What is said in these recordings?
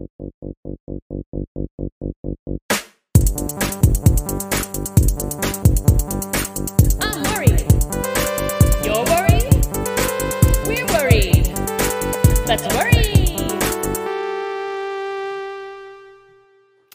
I'm worried. You're worried. We're worried. Let's worry.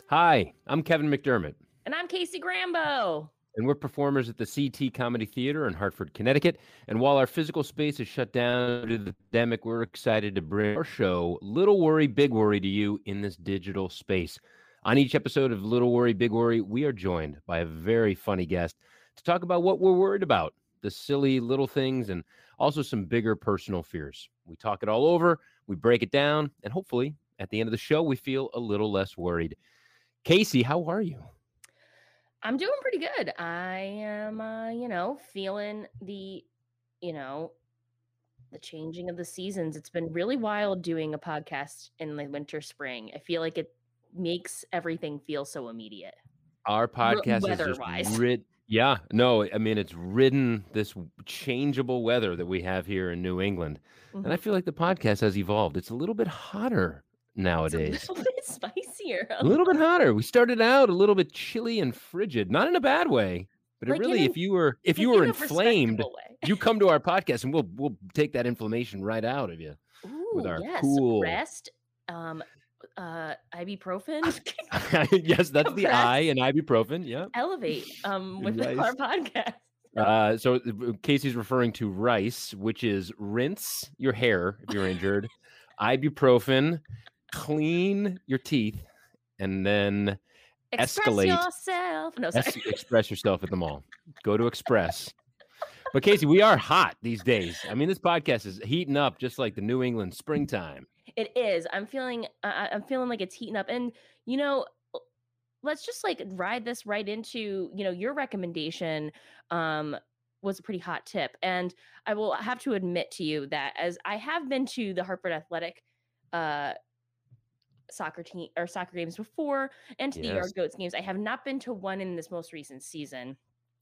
Hi, I'm Kevin McDermott, And I'm Casey Grambo. And we're performers at the Sea Tea Comedy Theater in Hartford, Connecticut. And while our physical space is shut down due to the pandemic, we're excited to bring our show, Little Worry, Big Worry, to you in this digital space. On each episode of Little Worry, Big Worry, we are joined by a very funny guest to talk about what we're worried about, the silly little things, and also some bigger personal fears. We talk it all over, we break it down, and hopefully at the end of the show, we feel a little less worried. Casey, how are you? I'm doing pretty good. I am, uh, you know, feeling the, you know, the changing of the seasons. It's been really wild doing a podcast in the winter, spring. I feel like it makes everything feel so immediate. Our podcast is just rid- yeah, no, I mean it's ridden this changeable weather that we have here in New England, and I feel like the podcast has evolved. It's a little bit hotter It's nowadays. a little bit spicier. A little bit hotter. We started out a little bit chilly and frigid, not in a bad way, but it Like really, an- if you were if you were in inflamed, you come to our podcast and we'll we'll take that inflammation right out of you. Ooh, our yes. cool- Rest, um, uh, ibuprofen, yes, that's the Rest. I in ibuprofen. Yeah. elevate, um, with Nice. our podcast. Uh, so uh, Casey's referring to rice, which is rinse your hair if you're injured, ibuprofen, clean your teeth, and then Express Escalate. yourself. No, sorry. es- express yourself at the mall. Go to Express. But Casey, we are hot these days. I mean, this podcast is heating up just like the New England springtime. It is. I'm feeling. I I'm feeling like it's heating up, and you know, let's just like ride this right into you know your recommendation. Um, was a pretty hot tip, and I will have to admit to you that as I have been to the Hartford Athletic, uh, soccer team or soccer games before, and to the Yard Goats games, I have not been to one in this most recent season.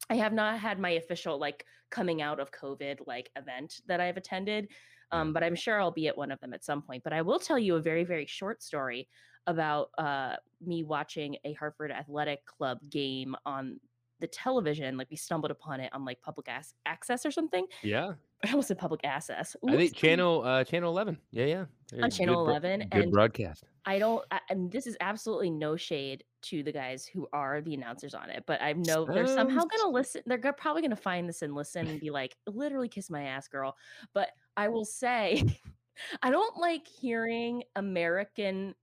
I have not had my official like coming out of COVID like event that I've attended, um, but I'm sure I'll be at one of them at some point. But I will tell you a very very short story about uh, me watching a Hartford Athletic Club game on the television. Like we stumbled upon it on like public ass- access or something. Yeah, I almost said public access. I think channel uh, channel eleven. Yeah, yeah. On Channel good bro- 11, Good and- broadcast. I don't, I, and this is absolutely no shade to the guys who are the announcers on it, but I know they're somehow Um, going to listen. They're probably going to find this and listen and be like, literally kiss my ass, girl. But I will say, I don't like hearing American,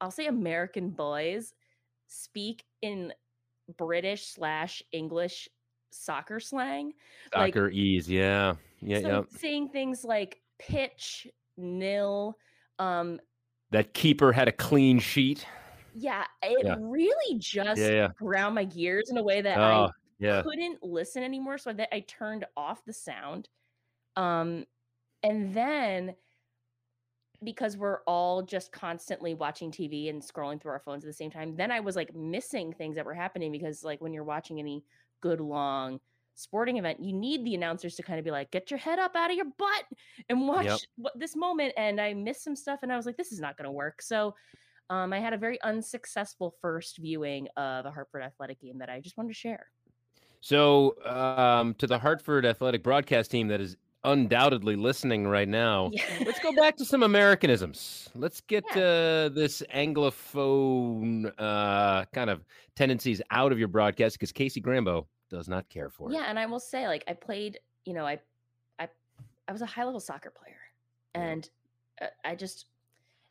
I'll say American boys speak in British slash English soccer slang. like- Soccer ease. Yeah, yeah, so yeah. saying things like pitch, nil, um, That keeper had a clean sheet. Yeah, it Yeah. really just Yeah, yeah. ground my gears in a way that Oh, I couldn't listen anymore. So that I turned off the sound. Um, and then because we're all just constantly watching TV and scrolling through our phones at the same time, then I was like missing things that were happening because like when you're watching any good long sporting event, you need the announcers to kind of be like, get your head up out of your butt and watch what, this moment. And I missed some stuff and I was like, this is not going to work. So um, I had a very unsuccessful first viewing of a Hartford athletic game that I just wanted to share. So, um, to the Hartford Athletic broadcast team that is undoubtedly listening right now, Yeah. let's go back to some Americanisms. Let's get Yeah. uh, this Anglophone uh, kind of tendencies out of your broadcast because Casey Grambo does not care for it. Yeah, and I will say, like, I played, you know, I, I, I was a high level soccer player, and uh, I just,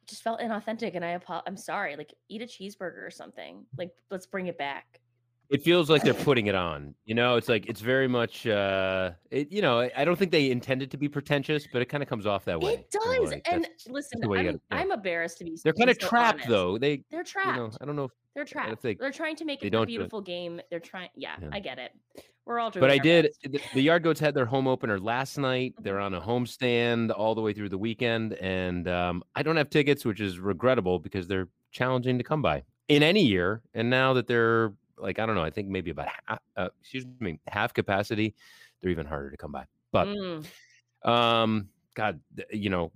just felt inauthentic, and I, apo- I'm sorry, like, eat a cheeseburger or something. Like, let's bring it back. It feels like they're putting it on. You know, it's like it's very much. Uh, it, you know, I- don't think they intended to be pretentious, but it kind of comes off that way. It you does, like, and listen, I'm, gotta- yeah. I'm embarrassed to be. they're kind of so trapped honest. though. They, They're you trapped. know, I don't know. If, They're trapped. they- They're trying to make it a beautiful game. They're trying. Yeah, Yeah. I get it. We're all doing. but I did. The, the Yard Goats had their home opener last night. They're on a homestand all the way through the weekend, and um, I don't have tickets, which is regrettable because they're challenging to come by in any year. And now that they're like, I don't know, I think maybe about half, uh, excuse me, half capacity, they're even harder to come by. But Mm, um, God, you know,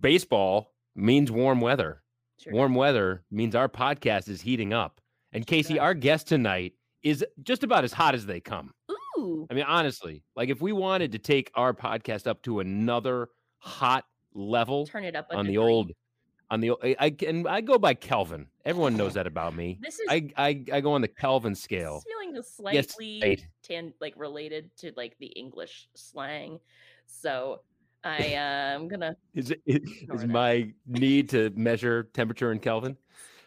baseball means warm weather. Sure Warm weather means our podcast is heating up. And Casey, does. our guest tonight is just about as hot as they come. Ooh. I mean, honestly, like if we wanted to take our podcast up to another hot level Turn it up on the degree. old, on the, I can, I go by Kelvin. Everyone knows that about me. This is I, I, I go on the Kelvin scale. is feeling Yes, slightly right. tan like related to like the English slang. So I uh, I'm gonna is it- is that. my need to measure temperature in Kelvin.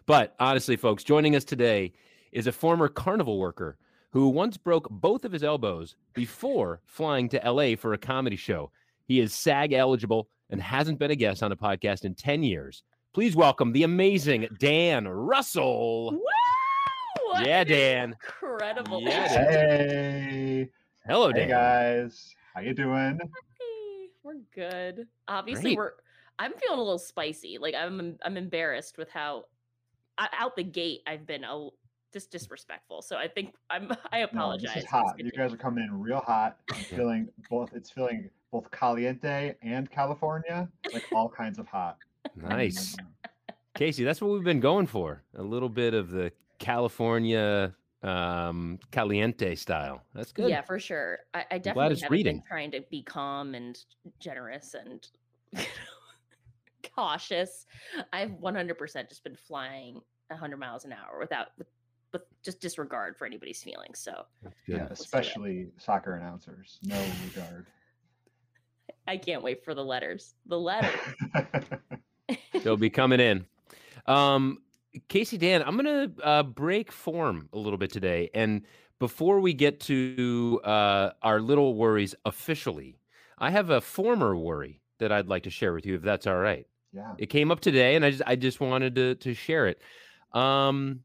But honestly, folks, joining us today is a former carnival worker who once broke both of his elbows before flying to LA for a comedy show. He is SAG eligible and hasn't been a guest on a podcast in 10 years. Please welcome the amazing Dan Russell. Woo! Yeah, Dan. Incredible. Yeah, Dan. Hey, Hello, hey Dan. guys, how you doing? Hey, we're good. Obviously, Great. we're. I'm feeling a little spicy. Like I'm. I'm embarrassed with how out the gate I've been a l- just disrespectful. So I think I'm. I No, apologize. this is hot. You guys are coming in real hot. I'm feeling both. It's feeling both caliente and California, like all kinds of hot. Nice. Casey, that's what we've been going for. A little bit of the California um caliente style. That's good. Yeah, for sure. I, I glad definitely it's haven't reading. been trying to be calm and generous and cautious. I've 100% just been flying 100 miles an hour without with, with just disregard for anybody's feelings. So Yeah, especially soccer announcers. No regard. I can't wait for the letters. The letters. They'll be coming in. Um, Casey, Dan, I'm gonna uh, break form a little bit today, and before we get to uh, our little worries officially, I have a former worry that I'd like to share with you, if that's all right. yeah. It came up today, and I just I just wanted to to share it. Um,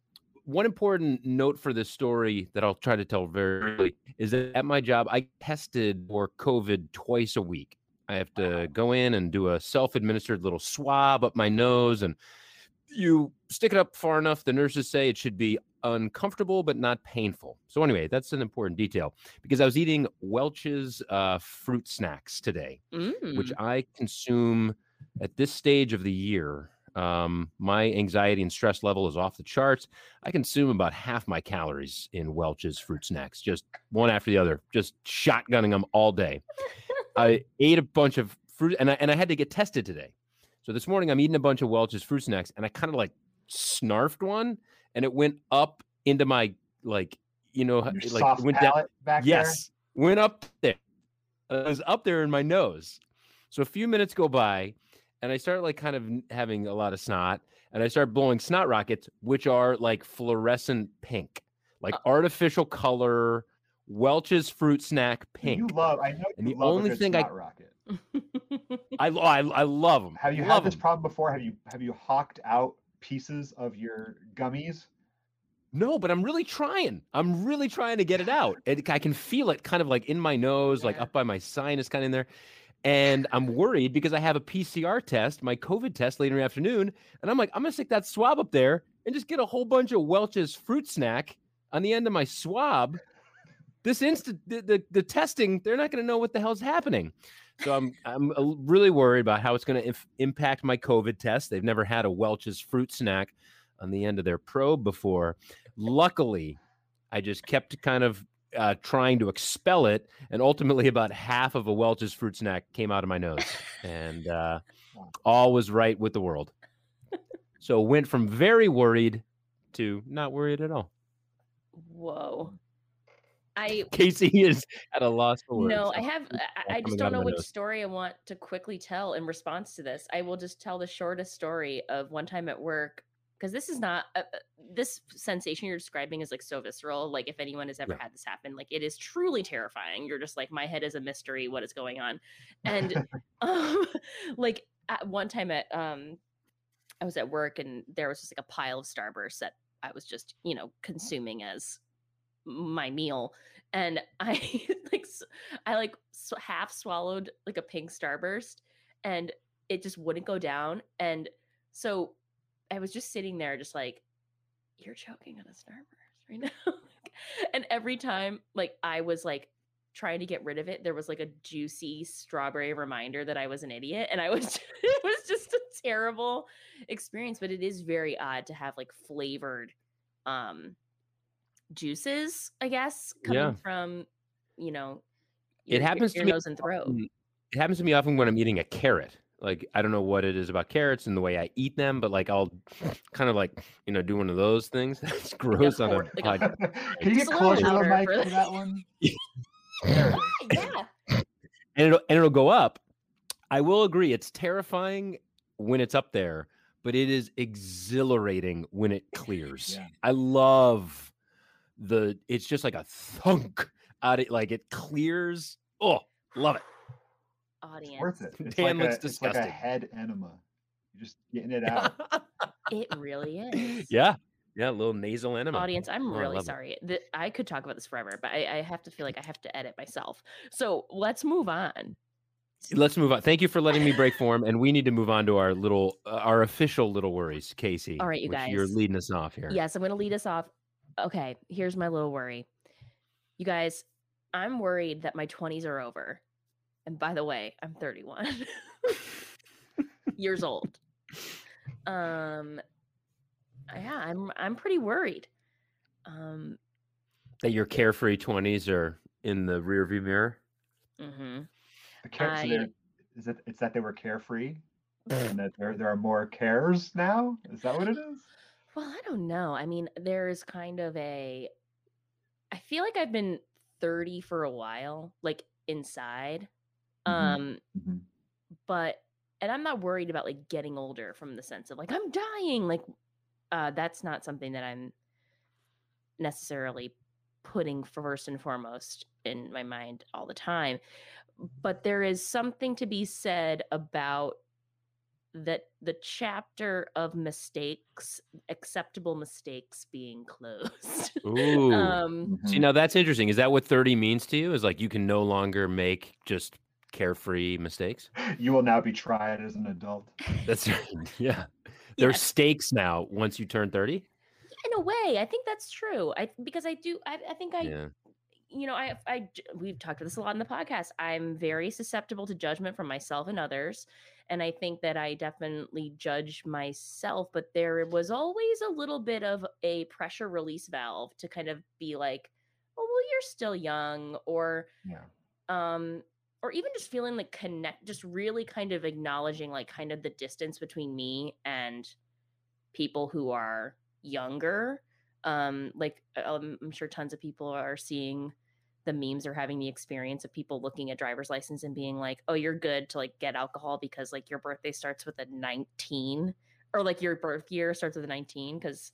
one important note for this story that I'll try to tell very quickly is that at my job I tested for COVID twice a week. I have to go in and do a self-administered little swab up my nose, and you stick it up far enough. The nurses say it should be uncomfortable but not painful. So anyway, that's an important detail because I was eating Welch's uh, fruit snacks today which Mm. I consume at this stage of the year. Um, my anxiety and stress level is off the charts. I consume about half my calories in Welch's fruit snacks, just one after the other, just shotgunning them all day. I ate a bunch of fruit, and I and I had to get tested today. So this morning I'm eating a bunch of Welch's fruit snacks, and I kind of like snarfed one, and it went up into my like, you know, Your like went down. back Yes, went up there. It was up there in my nose. So a few minutes go by, and I start like kind of having a lot of snot, and I start blowing snot rockets, which are like fluorescent pink, like Uh. artificial color, Welch's fruit snack pink. You love. I know And you the love only a good thing I- rocket. I, I I love them. Have you love had this 'em. problem before? Have you have you hawked out pieces of your gummies? No, but I'm really trying. I'm really trying to get it out. It, I can feel it kind of like in my nose, like up by my sinus, kind of in there. And I'm worried because I have a PCR test, my COVID test later in the afternoon. And I'm like, I'm going to stick that swab up there and just get a whole bunch of Welch's fruit snack on the end of my swab. This instant, the, the, the testing, they're not going to know what the hell's happening. So I'm I'm really worried about how it's going to inf- impact my COVID test. They've never had a Welch's fruit snack on the end of their probe before. Luckily, I just kept kind of uh, trying to expel it, and ultimately, about half of a Welch's fruit snack came out of my nose, and uh, all was right with the world. So went from very worried to not worried at all. Whoa. I Casey is at a loss for words. no, I have. I, I just don't know which nose. story I want to quickly tell in response to this. I will just tell the shortest story of one time at work because this is not uh, uh, this sensation you're describing is like so visceral. Like if anyone has ever Yeah. had this happen, like it is truly terrifying. You're just like my head is a mystery. What is going on? And um, like at one time at um, I was at work and there was just like a pile of Starburst that I was just you know consuming as my meal and i like i like half swallowed like a pink starburst and it just wouldn't go down and so i was just sitting there just like you're choking on a starburst right now and every time like i was like trying to get rid of it, there was like a juicy strawberry reminder that I was an idiot. And I was, it was just a terrible experience. But it is very odd to have like flavored um juices, I guess, coming Yeah. from, you know, It your, your- happens to your me nose and throat. often- It happens to me often when I'm eating a carrot. Like I don't know what it is about carrots and the way I eat them, but like I'll kind of like you know do one of those things. That's gross on a like a- podcast. Can you get a little closer to the mic for for that one? There yeah. and it'll and it'll go up. I will agree, it's terrifying when it's up there, but it is exhilarating when it clears. Yeah. I love the. It's just like a thunk out it, like it clears. Oh, love it. Audience. It's worth it. It's Dan like, a, looks it's like a disgusting. head enema. You're just getting it out. It really is. yeah, yeah, a little nasal enema. Audience, I'm Oh, really love sorry. Th- I could talk about this forever, but I, I have to feel like I have to edit myself. So let's move on. Let's move on. Thank you for letting me break form, and we need to move on to our little, uh, our official little worries, Casey. All right, you which You're leading us off here. Yes, I'm going to lead us off. Okay, here's my little worry. You guys, I'm worried that my 20s are over. And by the way, I'm 31 years old. Um yeah, I'm I'm pretty worried. Um That your carefree twenties are in the rearview mirror. Mm mhm. The care, so I- they're- is it? It's that they were carefree, and that there there are more cares now. Is that what it is? Well, I don't know. I mean, there's kind of a I feel like I've been 30 for a while, like inside. Mhm. Um Mhm. but and I'm not worried about like getting older from the sense of like I'm dying. Like uh that's not something that I'm necessarily putting first and foremost in my mind all the time. But there is something to be said about that the chapter of mistakes, acceptable mistakes being closed. Ooh. um See, Mhm. now that's interesting. Is that what 30 means to you? Is like you can no longer make just carefree mistakes? You will now be tried as an adult. That's right. yeah. There's Yes. stakes now once you turn 30. in a way, I think that's true. I because I do I, I think I yeah. You know, I, I, we've talked about this a lot in the podcast. I'm very susceptible to judgment from myself and others. And I think that I definitely judge myself, but there was always a little bit of a pressure release valve to kind of be like, oh, well, you're still young, or, Yeah. um, or even just feeling like connect, just really kind of acknowledging like kind of the distance between me and people who are younger. Um, like um, I'm sure tons of people are seeing the memes are having the experience of people looking at driver's license and being like, "Oh, you're good to like get alcohol because like your birthday starts with a 19 or like your birth year starts with a 19 because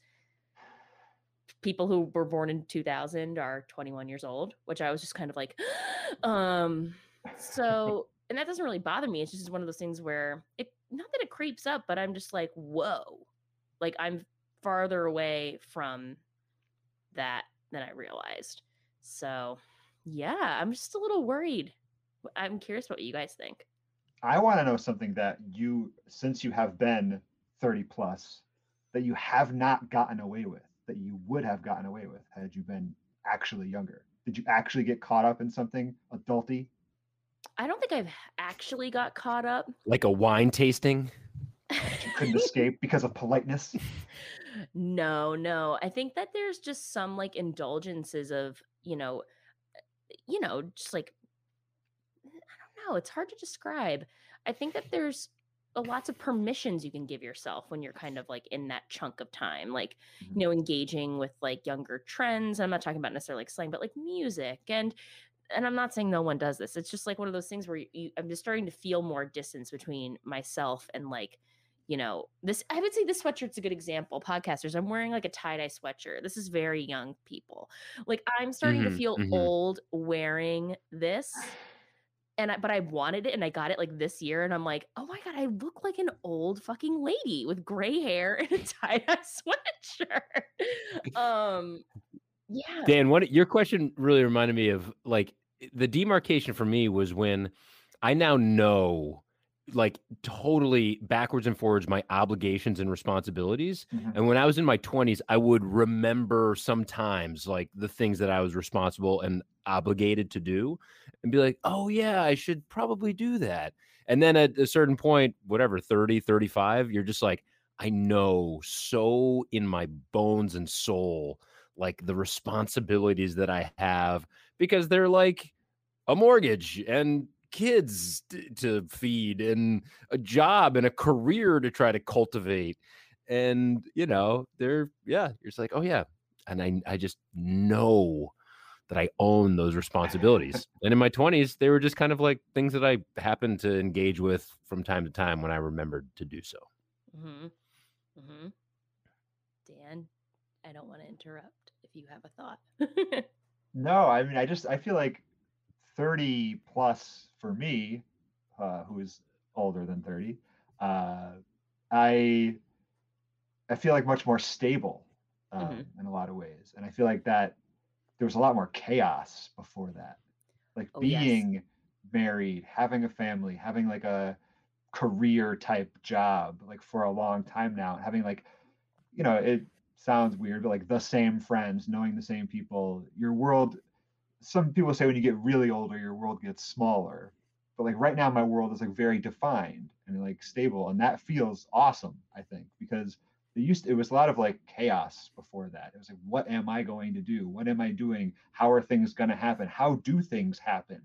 people who were born in 2000 are 21 years old, which I was just kind of like, um, so and that doesn't really bother me. It's just one of those things where it not that it creeps up, but I'm just like, whoa, like I'm farther away from that than I realized. So yeah, I'm just a little worried. I'm curious about what you guys think. I want to know something that you, since you have been 30 plus, that you have not gotten away with, that you would have gotten away with had you been actually younger. Did you actually get caught up in something adulty? I don't think I've actually got caught up. Like a wine tasting. you couldn't escape because of politeness? no, no. I think that there's just some like indulgences of, you know, you know, just like I don't know, it's hard to describe. I think that there's a lots of permissions you can give yourself when you're kind of like in that chunk of time like you mm-hmm. know engaging with like younger trends. I'm not talking about necessarily like slang but like music and and i'm not saying no one does this. It's just like one of those things where you, you i'm just starting to feel more distance between myself and like you know this i would say this sweatshirt's a good example podcasters i'm wearing like a tie-dye sweatshirt this is very young people like i'm starting to Mhm, feel mhm. old wearing this and I, but I wanted it and I got it like this year and I'm like, oh my god, I look like an old fucking lady with gray hair and a tie-dye sweatshirt. um yeah. Dan, what your question really reminded me of like the demarcation for me was when I now know like totally backwards and forwards my obligations and responsibilities. Mhm. And when I was in my 20s, I would remember sometimes like the things that I was responsible and obligated to do and be like, "Oh yeah, I should probably do that." And then at a certain point, whatever, 30, 35, you're just like, I know so in my bones and soul like the responsibilities that I have because they're like a mortgage and kids t- to feed and a job and a career to try to cultivate and you know they're yeah you're just like oh yeah and i i just know that i own those responsibilities and in my 20s they were just kind of like things that i happened to engage with from time to time when i remembered to do so Mm-hmm. Mm-hmm. Dan, I don't want to interrupt if you have a thought. No, I mean, I just I feel like 30 plus for me, uh, who is older than 30, uh, I I feel like much more stable um, Mhm. in a lot of ways, and I feel like that there was a lot more chaos before that, like Oh, yes. being married, having a family, having like a career type job, like for a long time now, having like, you know, it sounds weird, but like the same friends, knowing the same people, your world some people say when you get really older your world gets smaller. But like right now my world is like very defined and like stable and that feels awesome i think because it used it was a lot of like chaos before that. It was like what am i going to do? What am i doing? How are things going to happen? How do things happen?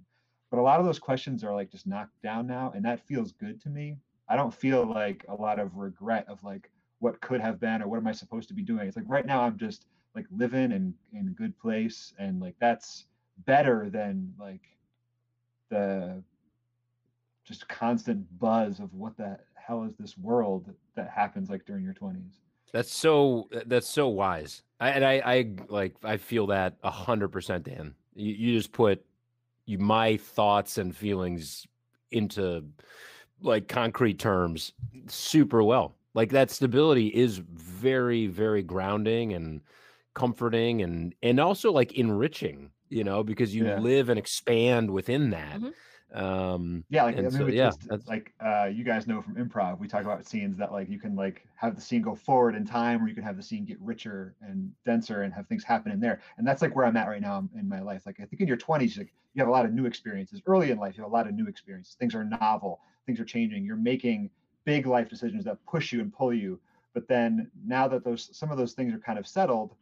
But a lot of those questions are like just knocked down now and that feels good to me. I don't feel like a lot of regret of like what could have been or what am i supposed to be doing. It's like right now i'm just like living in in a good place and like that's better than like the just constant buzz of what the hell is this world that happens like during your 20s That's so that's so wise. I, and I I like I feel that a hundred percent, Dan. You, you just put you my thoughts and feelings into like concrete terms super well. Like that stability is very very grounding and comforting and and also like enriching. You know, because you Yeah. live and expand within that. Mhm. Um, yeah like i mean so, yeah, just, that's- like uh you guys know from improv we talk about scenes that like you can like have the scene go forward in time or you can have the scene get richer and denser and have things happen in there and that's like where i'm at right now in my life like i think in your 20s like you have a lot of new experiences early in life you have a lot of new experiences things are novel things are changing you're making big life decisions that push you and pull you but then now that those some of those things are kind of settled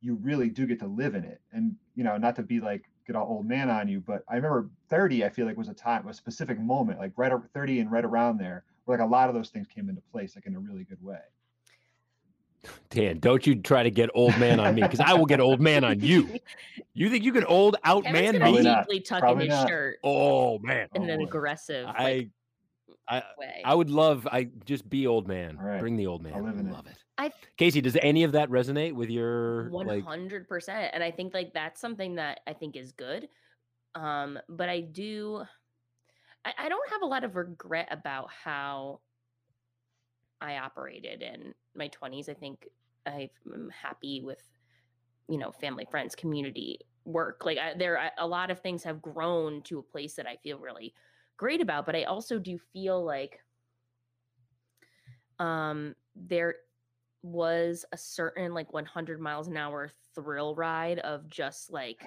you really do get to live in it and you know not to be like get all old man on you but i remember 30 i feel like was a time a specific moment like right over 30 and right around there where like a lot of those things came into place like in a really good way Dan, don't you try to get old man on me because I will get old man on you. You think you can old out Kevin's man gonna Probably me? not. deeply tuck in Probably his not. shirt Oh man, in Oh, an boy. aggressive like, I, I, way. I would love. I just be old man. All right. Bring the old man. I'll live in it. love it. I- Casey, does any of that resonate with your hundred percent, and I think like that's something that I think is good. Um, but I do, I, I don't have a lot of regret about how I operated in my twenties. I think I'm happy with, you know, family, friends, community, work. Like I, there, I, a lot of things have grown to a place that I feel really great about. But I also do feel like, um, there was a certain like 100 miles an hour thrill ride of just like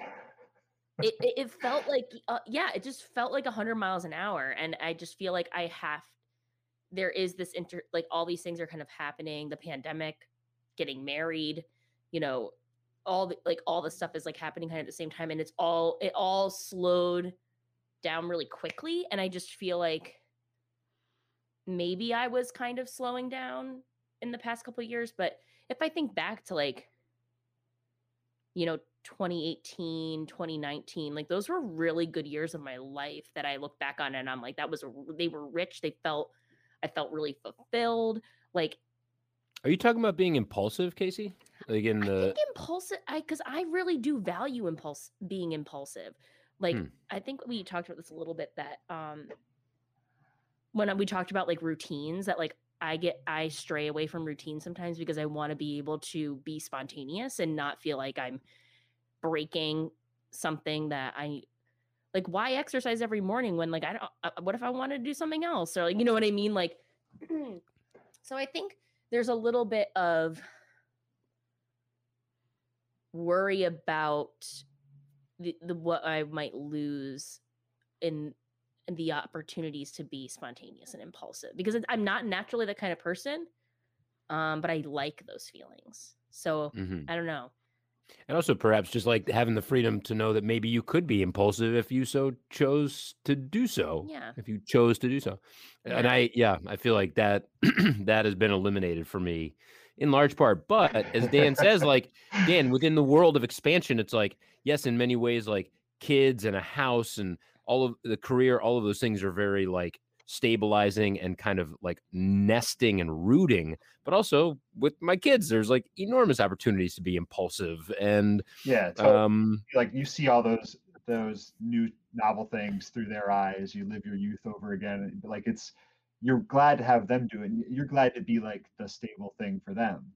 it, it, it felt like uh, yeah it just felt like 100 miles an hour and i just feel like i have there is this inter like all these things are kind of happening the pandemic getting married you know all the like all the stuff is like happening kind of at the same time and it's all it all slowed down really quickly and i just feel like maybe i was kind of slowing down in the past couple of years but if i think back to like you know 2018 2019 like those were really good years of my life that i look back on and i'm like that was they were rich they felt i felt really fulfilled like Are you talking about being impulsive, Casey? Like in I the think impulsive I because I really do value impulse being impulsive. Like Hmm. I think we talked about this a little bit that um when we talked about like routines that like I get I stray away from routines sometimes because I want to be able to be spontaneous and not feel like I'm breaking something that I like why exercise every morning when like I don't uh, what if I want to do something else? Or like you know what I mean? Like so I think there's a little bit of worry about the, the what I might lose in the opportunities to be spontaneous and impulsive because I'm not naturally that kind of person. Um, but I like those feelings. So Mhm. I don't know. And also perhaps just like having the freedom to know that maybe you could be impulsive if you so chose to do so. Yeah. If you chose to do so. And I yeah, I feel like that that has been eliminated for me in large part. But as Dan says, like Dan, within the world of expansion, it's like, yes, in many ways, like kids and a house and all of the career, all of those things are very like stabilizing and kind of like nesting and rooting. But also with my kids, there's like enormous opportunities to be impulsive and Yeah, totally. um like you see all those those new novel things through their eyes. You live your youth over again. Like it's you're glad to have them do it. You're glad to be like the stable thing for them.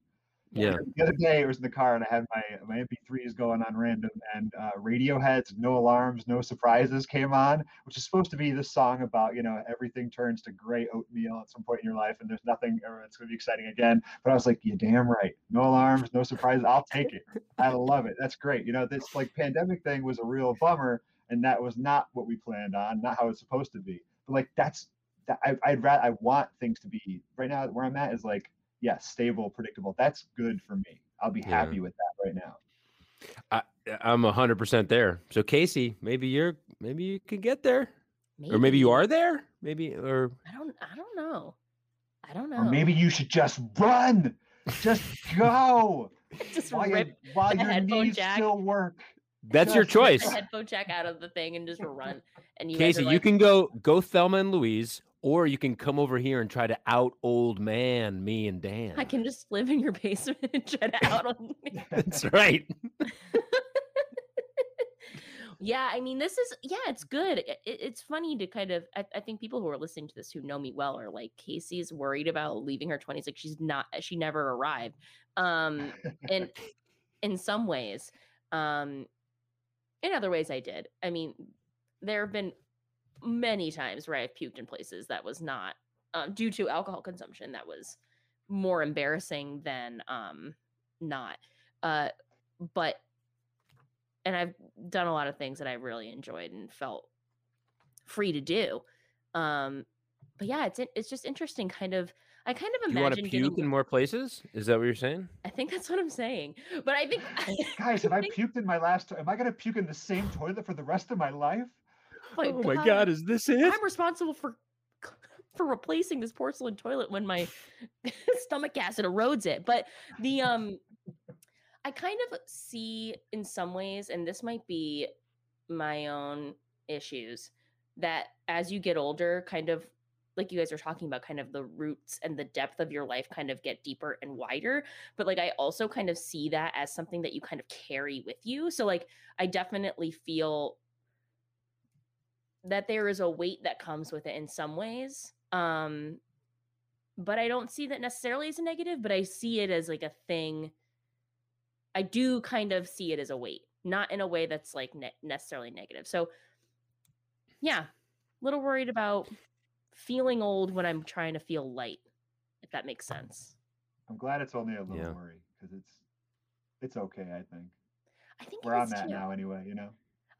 Yeah. The other day, I was in the car and I had my my MP3s going on random, and uh, Radiohead's "No Alarms, No Surprises" came on, which is supposed to be this song about you know everything turns to gray oatmeal at some point in your life, and there's nothing, or it's going to be exciting again. But I was like, "You damn right, no alarms, no surprises. I'll take it. I love it. That's great." You know, this like pandemic thing was a real bummer, and that was not what we planned on, not how it's supposed to be. But like that's that I, I'd rather I want things to be right now. Where I'm at is like yeah, stable, predictable. That's good for me. I'll be Yeah. happy with that right now. I, I'm a hundred percent there. So Casey, maybe you're maybe you can get there, or maybe you are there. Maybe or I don't. I don't know. I don't know. Or maybe you should just run. Just go just while, you, rip while the your headphone knees jack. still work. that's your choice. the headphone jack out of the thing and just run. And you Casey, are you can go go Thelma and Louise, or you can come over here and try to out old man me and Dan. I can just live in your basement and try to out on me. That's right. yeah, I mean, this is yeah, it's good. It, it- it's funny to kind of. I, I think people who are listening to this who know me well are like, Casey's worried about leaving her twenties. Like she's not. She never arrived. Um, and in some ways, um, in other ways, I did. I mean, there have been many times where I've puked in places that was not um, due to alcohol consumption. That was more embarrassing than um, not. Uh, but and I've done a lot of things that I really enjoyed and felt free to do. Um, but yeah, it's it's just interesting. Kind of, I kind of imagine you want to imagine puke getting. in more places? Is that what you're saying? I think that's what I'm saying. But I think Guys, have I think- puked in my last? Am I gonna puke in the same toilet for the rest of my life? My oh my God, is this it? I'm responsible for for replacing this porcelain toilet when my stomach acid erodes it. But the um I kind of see in some ways, and this might be my own issues, that as you get older, kind of like you guys are talking about, kind of the roots and the depth of your life kind of get deeper and wider. But like I also kind of see that as something that you kind of carry with you. So like I definitely feel that there is a weight that comes with it in some ways. Um but I don't see that necessarily as a negative, but I see it as like a thing. I do kind of see it as a weight, not in a way that's like ne- necessarily negative. So yeah, little worried about feeling old when I'm trying to feel light, if that makes sense. I'm glad it's only a little Yeah. worry because it's it's okay. I think I think where I'm at too. now, anyway. You know.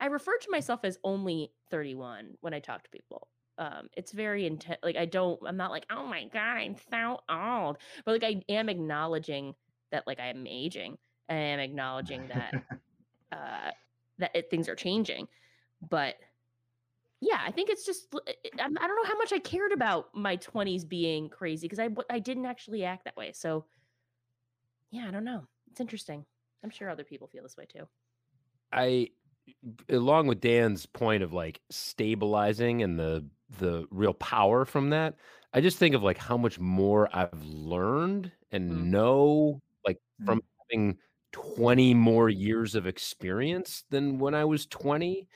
I refer to myself as only 31 when I talk to people. Um, it's very intense. Like I don't, I'm not like, oh my god, I'm so old. But like I am acknowledging that like I am aging. And I am acknowledging that uh that it, things are changing. But yeah, I think it's just I don't know how much I cared about my 20s being crazy because I I didn't actually act that way. So yeah, I don't know. It's interesting. I'm sure other people feel this way too. I along with Dan's point of like stabilizing and the the real power from that, I just think of like how much more I've learned and Mm. know like Mm. from having 20 more years of experience than when I was 20.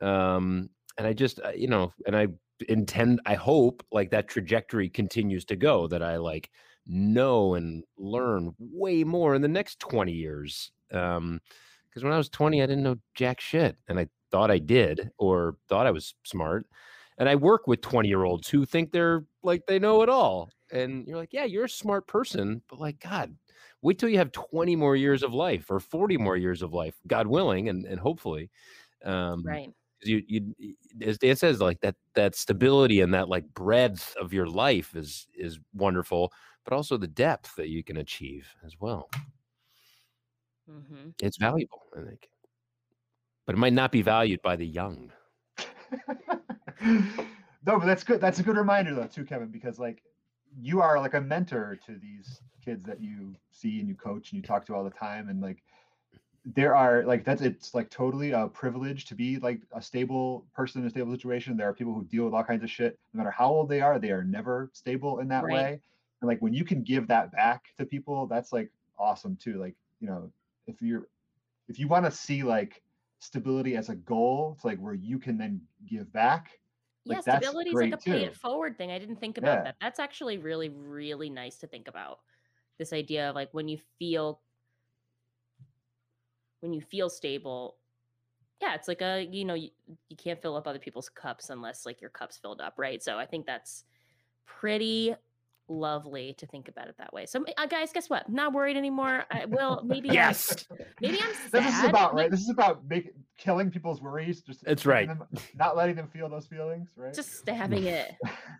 Um and I just uh, you know, and I intend I hope like that trajectory continues to go that I like know and learn way more in the next 20 years. Um because when I was 20, I didn't know jack shit. And I thought I did or thought I was smart. And I work with 20 year olds who think they're like they know it all. And you're like, yeah, you're a smart person, but like, God, wait till you have 20 more years of life or 40 more years of life, God willing, and, and hopefully. Um, Right. You, you, as Dan says, like that, that stability and that like breadth of your life is is wonderful, but also the depth that you can achieve as well. Hmm It's valuable, I think, but it might not be valued by the young. no, but that's good. That's a good reminder though, too, Kevin, because like you are like a mentor to these kids that you see and you coach and you talk to all the time, and like there are like that's it's like totally a privilege to be like a stable person in a stable situation. There are people who deal with all kinds of shit. No matter how old they are, they are never stable in that Right. way. And like when you can give that back to people, that's like awesome too. Like you know, if you're if you want to see like stability as a goal, it's like where you can then give back. Like, yeah, stability is like a great, pay it forward thing. I didn't think about Yeah. that. That's actually really, really nice to think about. This idea of like when you feel when you feel stable, yeah, it's like a you know you, you can't fill up other people's cups unless like your cup's filled up, right? So I think that's pretty lovely to think about it that way. So uh, guys, guess what? Not worried anymore. I will maybe I'm- Yes, maybe I'm Sad. This is about right. This is about making killing people's worries. Just That's making right. Them, not letting them feel those feelings. Right. Just stabbing it.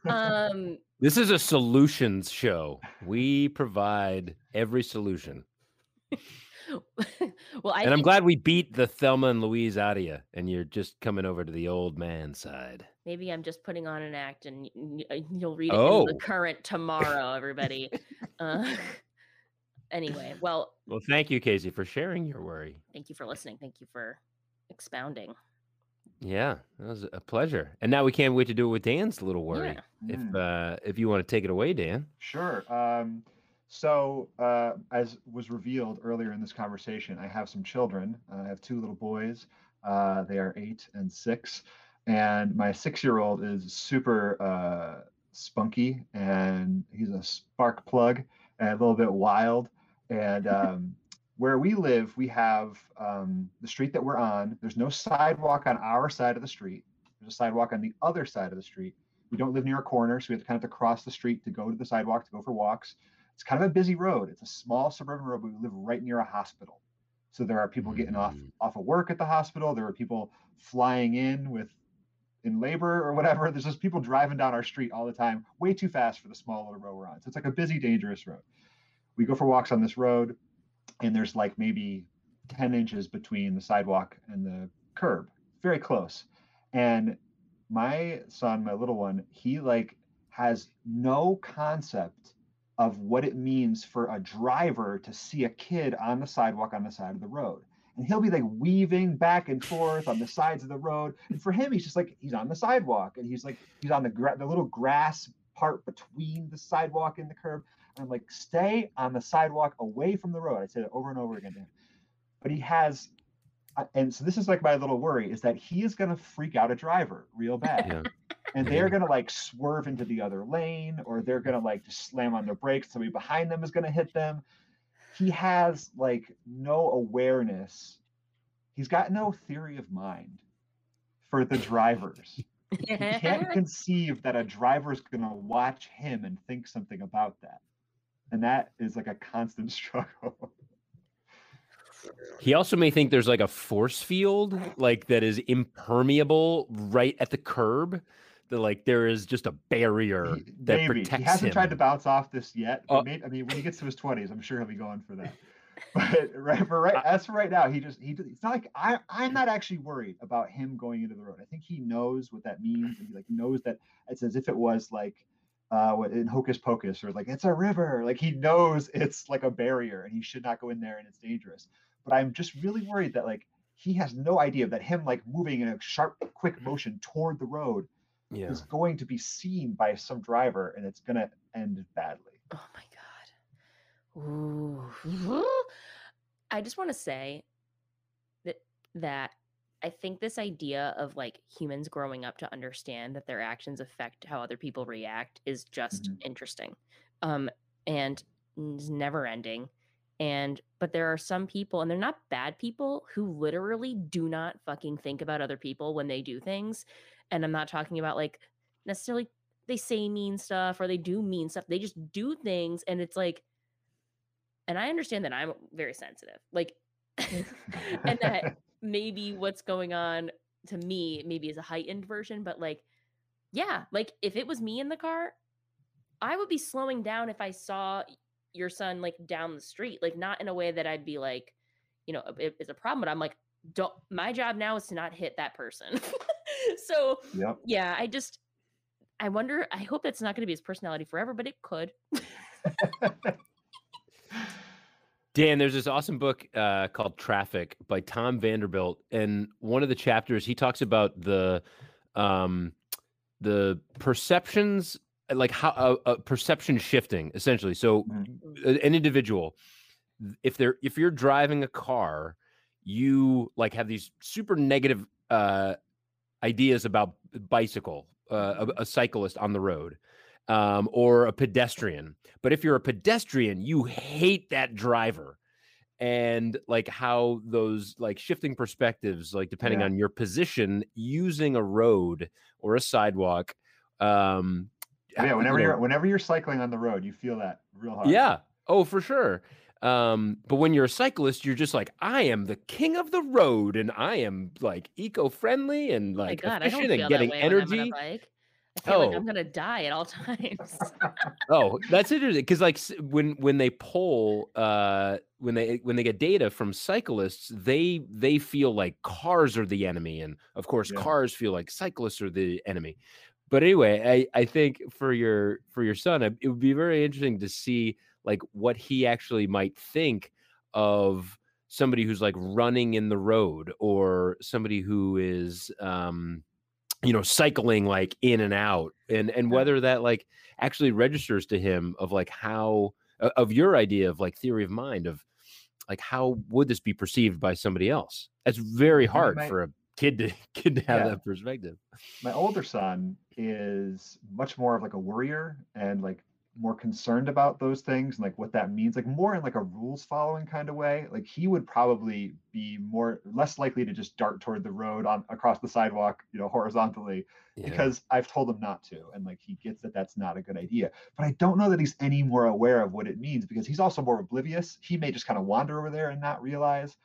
Um this is a solutions show. We provide every solution, well, I and I'm glad we beat the Thelma and Louise out of you, and you're just coming over to the old man side. Maybe I'm just putting on an act, and you'll read it in Oh. the Courant tomorrow, everybody. uh, anyway, well, Well, thank you, Casey, for sharing your worry. thank you for listening. Thank you for expounding. Yeah, that was a pleasure. And now we can't wait to do it with Dan's little worry. Yeah. If Mm. uh, if you want to take it away, Dan. Sure. Um, so, uh, as was revealed earlier in this conversation, I have some children. Uh, I have two little boys. Uh, they are eight and six. And my six year old is super uh, spunky and he's a spark plug and a little bit wild. And um, where we live, we have um, the street that we're on. There's no sidewalk on our side of the street, there's a sidewalk on the other side of the street we don't live near a corner, so we have to kind of have to cross the street to go to the sidewalk to go for walks. It's kind of a busy road. It's a small suburban road, but we live right near a hospital. So there are people getting off Mm. off of work at the hospital. There are people flying in with in labor or whatever. There's just people driving down our street all the time, way too fast for the small little road we're on. So it's like a busy, dangerous road. We go for walks on this road, and there's like maybe 10 inches between the sidewalk and the curb, very close. And my son, my little one, he like has no concept of what it means for a driver to see a kid on the sidewalk on the side of the road. And he'll be like weaving back and forth on the sides of the road. And for him, he's just like he's on the sidewalk and he's like he's on the gra- the little grass part between the sidewalk and the curb. And I'm like, stay on the sidewalk away from the road. I said it over and over again to him. But he has uh, and so this is like my little worry is that he is going to freak out a driver real bad Yeah. And they're going to like swerve into the other lane or they're going to like just slam on their brakes somebody behind them is going to hit them. He has like no awareness. He's got no theory of mind for the drivers. He can't conceive that a driver is going to watch him and think something about that. And that is like a constant struggle. He also may think there's like a force field, like that is impermeable right at the curb. Like there is just a barrier He- that maybe protects he hasn't him. tried to bounce off this yet. Uh, maybe, I mean, when he gets to his twenties, I'm sure he'll be going for that. But right, for right, as for right now, he just he. It's not like I. I'm not actually worried about him going into the road. I think he knows what that means, and he like knows that it's as if it was like. Uh, in Hocus Pocus, or like it's a river. Like he knows it's like a barrier, and he should not go in there, and it's dangerous. But I'm just really worried that like he has no idea that him like moving in a sharp, quick motion toward the road yeah. is going to be seen by some driver and it's going to end badly. Oh my god. Ooh. I just want to say that that I think this idea of like humans growing up to understand that their actions affect how other people react is just Mhm. interesting. Um and is never ending. And but there are some people and they're not bad people who literally do not fucking think about other people when they do things. And I'm not talking about like necessarily they say mean stuff or they do mean stuff. They just do things and it's like and I understand that I'm very sensitive. Like and that maybe what's going on to me maybe is a heightened version, but like, yeah, like if it was me in the car, I would be slowing down if I saw your son like down the street, like not in a way that I'd be like, you know, it, it's a problem, but I'm like, don't my job now is to not hit that person. so Yep. yeah, I just I wonder, I hope that's not going to be his personality forever, but it could. Dan, there's this awesome book uh, called Traffic by Tom Vanderbilt, and one of the chapters he talks about the um, the perceptions, like how a, uh, perception shifting, essentially. So, Mhm. an individual, if they're if you're driving a car, you like have these super negative uh, ideas about bicycle, uh, a, a cyclist on the road, um, or a pedestrian. But if you're a pedestrian, you hate that driver. And like how those like shifting perspectives, like depending Yeah. on your position, using a road or a sidewalk. Um, yeah, you whenever you're whenever you're cycling on the road, you feel that real hard. yeah. Oh, for sure. Um, but when you're a cyclist, you're just like, I am the king of the road, and I am like eco-friendly and Oh my like God, I don't efficient feel and getting that way when I'm energy. I feel like Oh. I'm gonna die at all times. Oh, that's interesting because like s- when when they poll uh when they when they get data from cyclists, they they feel like cars are the enemy, and of course Yeah. cars feel like cyclists are the enemy. But anyway, I I think for your for your son, it would be very interesting to see like what he actually might think of somebody who's like running in the road or somebody who is um you know cycling like in and out. And and whether that like actually registers to him of like how of your idea of like theory of mind of like how would this be perceived by somebody else? That's very hard my- for a kid to kid to have Yeah. that perspective. My older son is much more of like a worrier and like more concerned about those things and like what that means like more in like a rules following kind of way. Like he would probably be more less likely to just dart toward the road on across the sidewalk you know horizontally Yeah. because i've told him not to and like he gets that that's not a good idea. But i don't know that he's any more aware of what it means because he's also more oblivious. He may just kind of wander over there and not realize.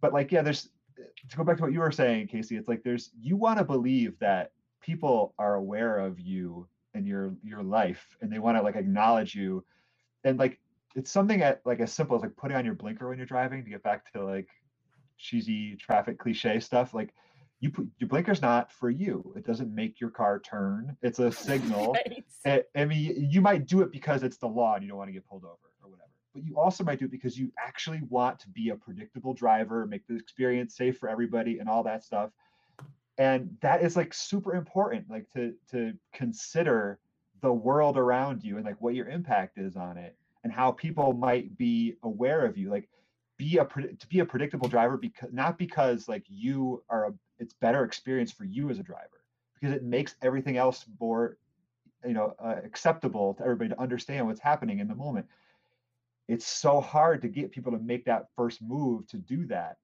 But like yeah there's eh, to go back to what you were saying casey it's like there's you want to believe that people are aware of you and your your life and they want to like acknowledge you and like it's something at like as simple as like putting on your blinker when you're driving to get back to like cheesy traffic cliche stuff like you put your blinker's not for you it doesn't make your car turn it's a signal Right. I, I mean, you might do it because it's the law and you don't want to get pulled over or whatever. But you also might do it because you actually want to be a predictable driver, make the experience safe for everybody, and all that stuff. And that is like super important, like to to consider the world around you and like what your impact is on it and how people might be aware of you. Like be a to be a predictable driver because not because like you are a it's better experience for you as a driver because it makes everything else more you know uh, acceptable to everybody to understand what's happening in the moment it's so hard to get people to make that first move to do that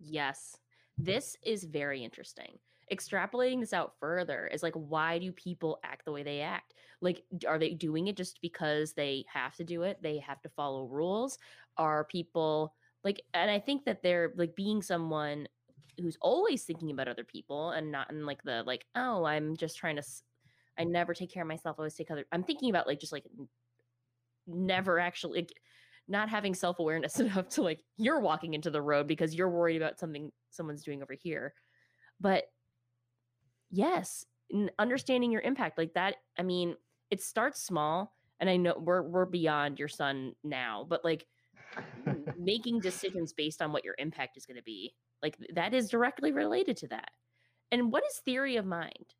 Yes. This is very interesting. Extrapolating this out further is like, why do people act the way they act? Like, are they doing it just because they have to do it? They have to follow rules? Are people like, and I think that they're like being someone who's always thinking about other people and not in like the, like, oh, I'm just trying to, I never take care of myself. I always take other, I'm thinking about like just like never actually, like, not having self awareness enough to like you're walking into the road because you're worried about something someone's doing over here. But yes, understanding your impact like that. I mean, it starts small, and I know we're we're beyond your son now, but like making decisions based on what your impact is going to be, like that is directly related to that. And what is theory of mind?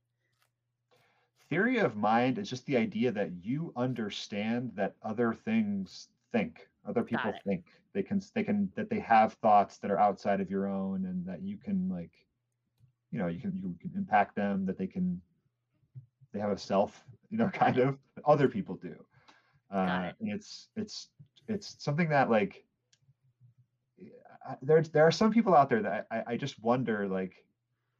theory of mind is just the idea that you understand that other things think other people think they can they can that they have thoughts that are outside of your own and that you can like you know you can you can impact them that they can they have a self you know kind of other people do uh it. and it's it's it's something that like I- there's there are some people out there that I, I just wonder like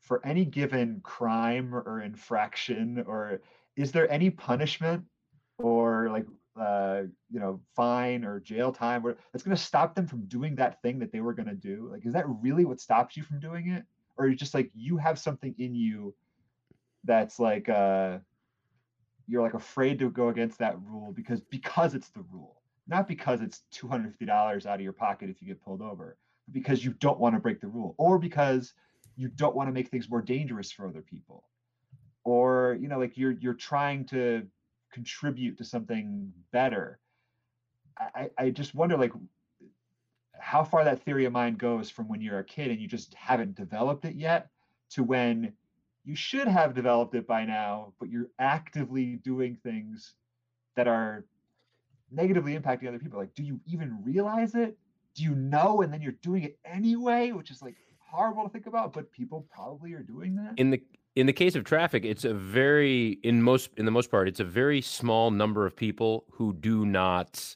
for any given crime or infraction or is there any punishment or like uh, you know, fine or jail time, where that's going to stop them from doing that thing that they were going to do? Like, is that really what stops you from doing it, or you just like you have something in you that's like uh, you're like afraid to go against that rule because because it's the rule, not because it's two hundred fifty dollars out of your pocket if you get pulled over, but because you don't want to break the rule, or because you don't want to make things more dangerous for other people. Or you know like you're you're trying to contribute to something better i i just wonder like how far that theory of mind goes from when you're a kid and you just haven't developed it yet to when you should have developed it by now but you're actively doing things that are negatively impacting other people. Like do you even realize it? Do you know and then you're doing it anyway which is like horrible to think about but people probably are doing that? In the in the case of traffic, it's a very in most in the most part, it's a very small number of people who do not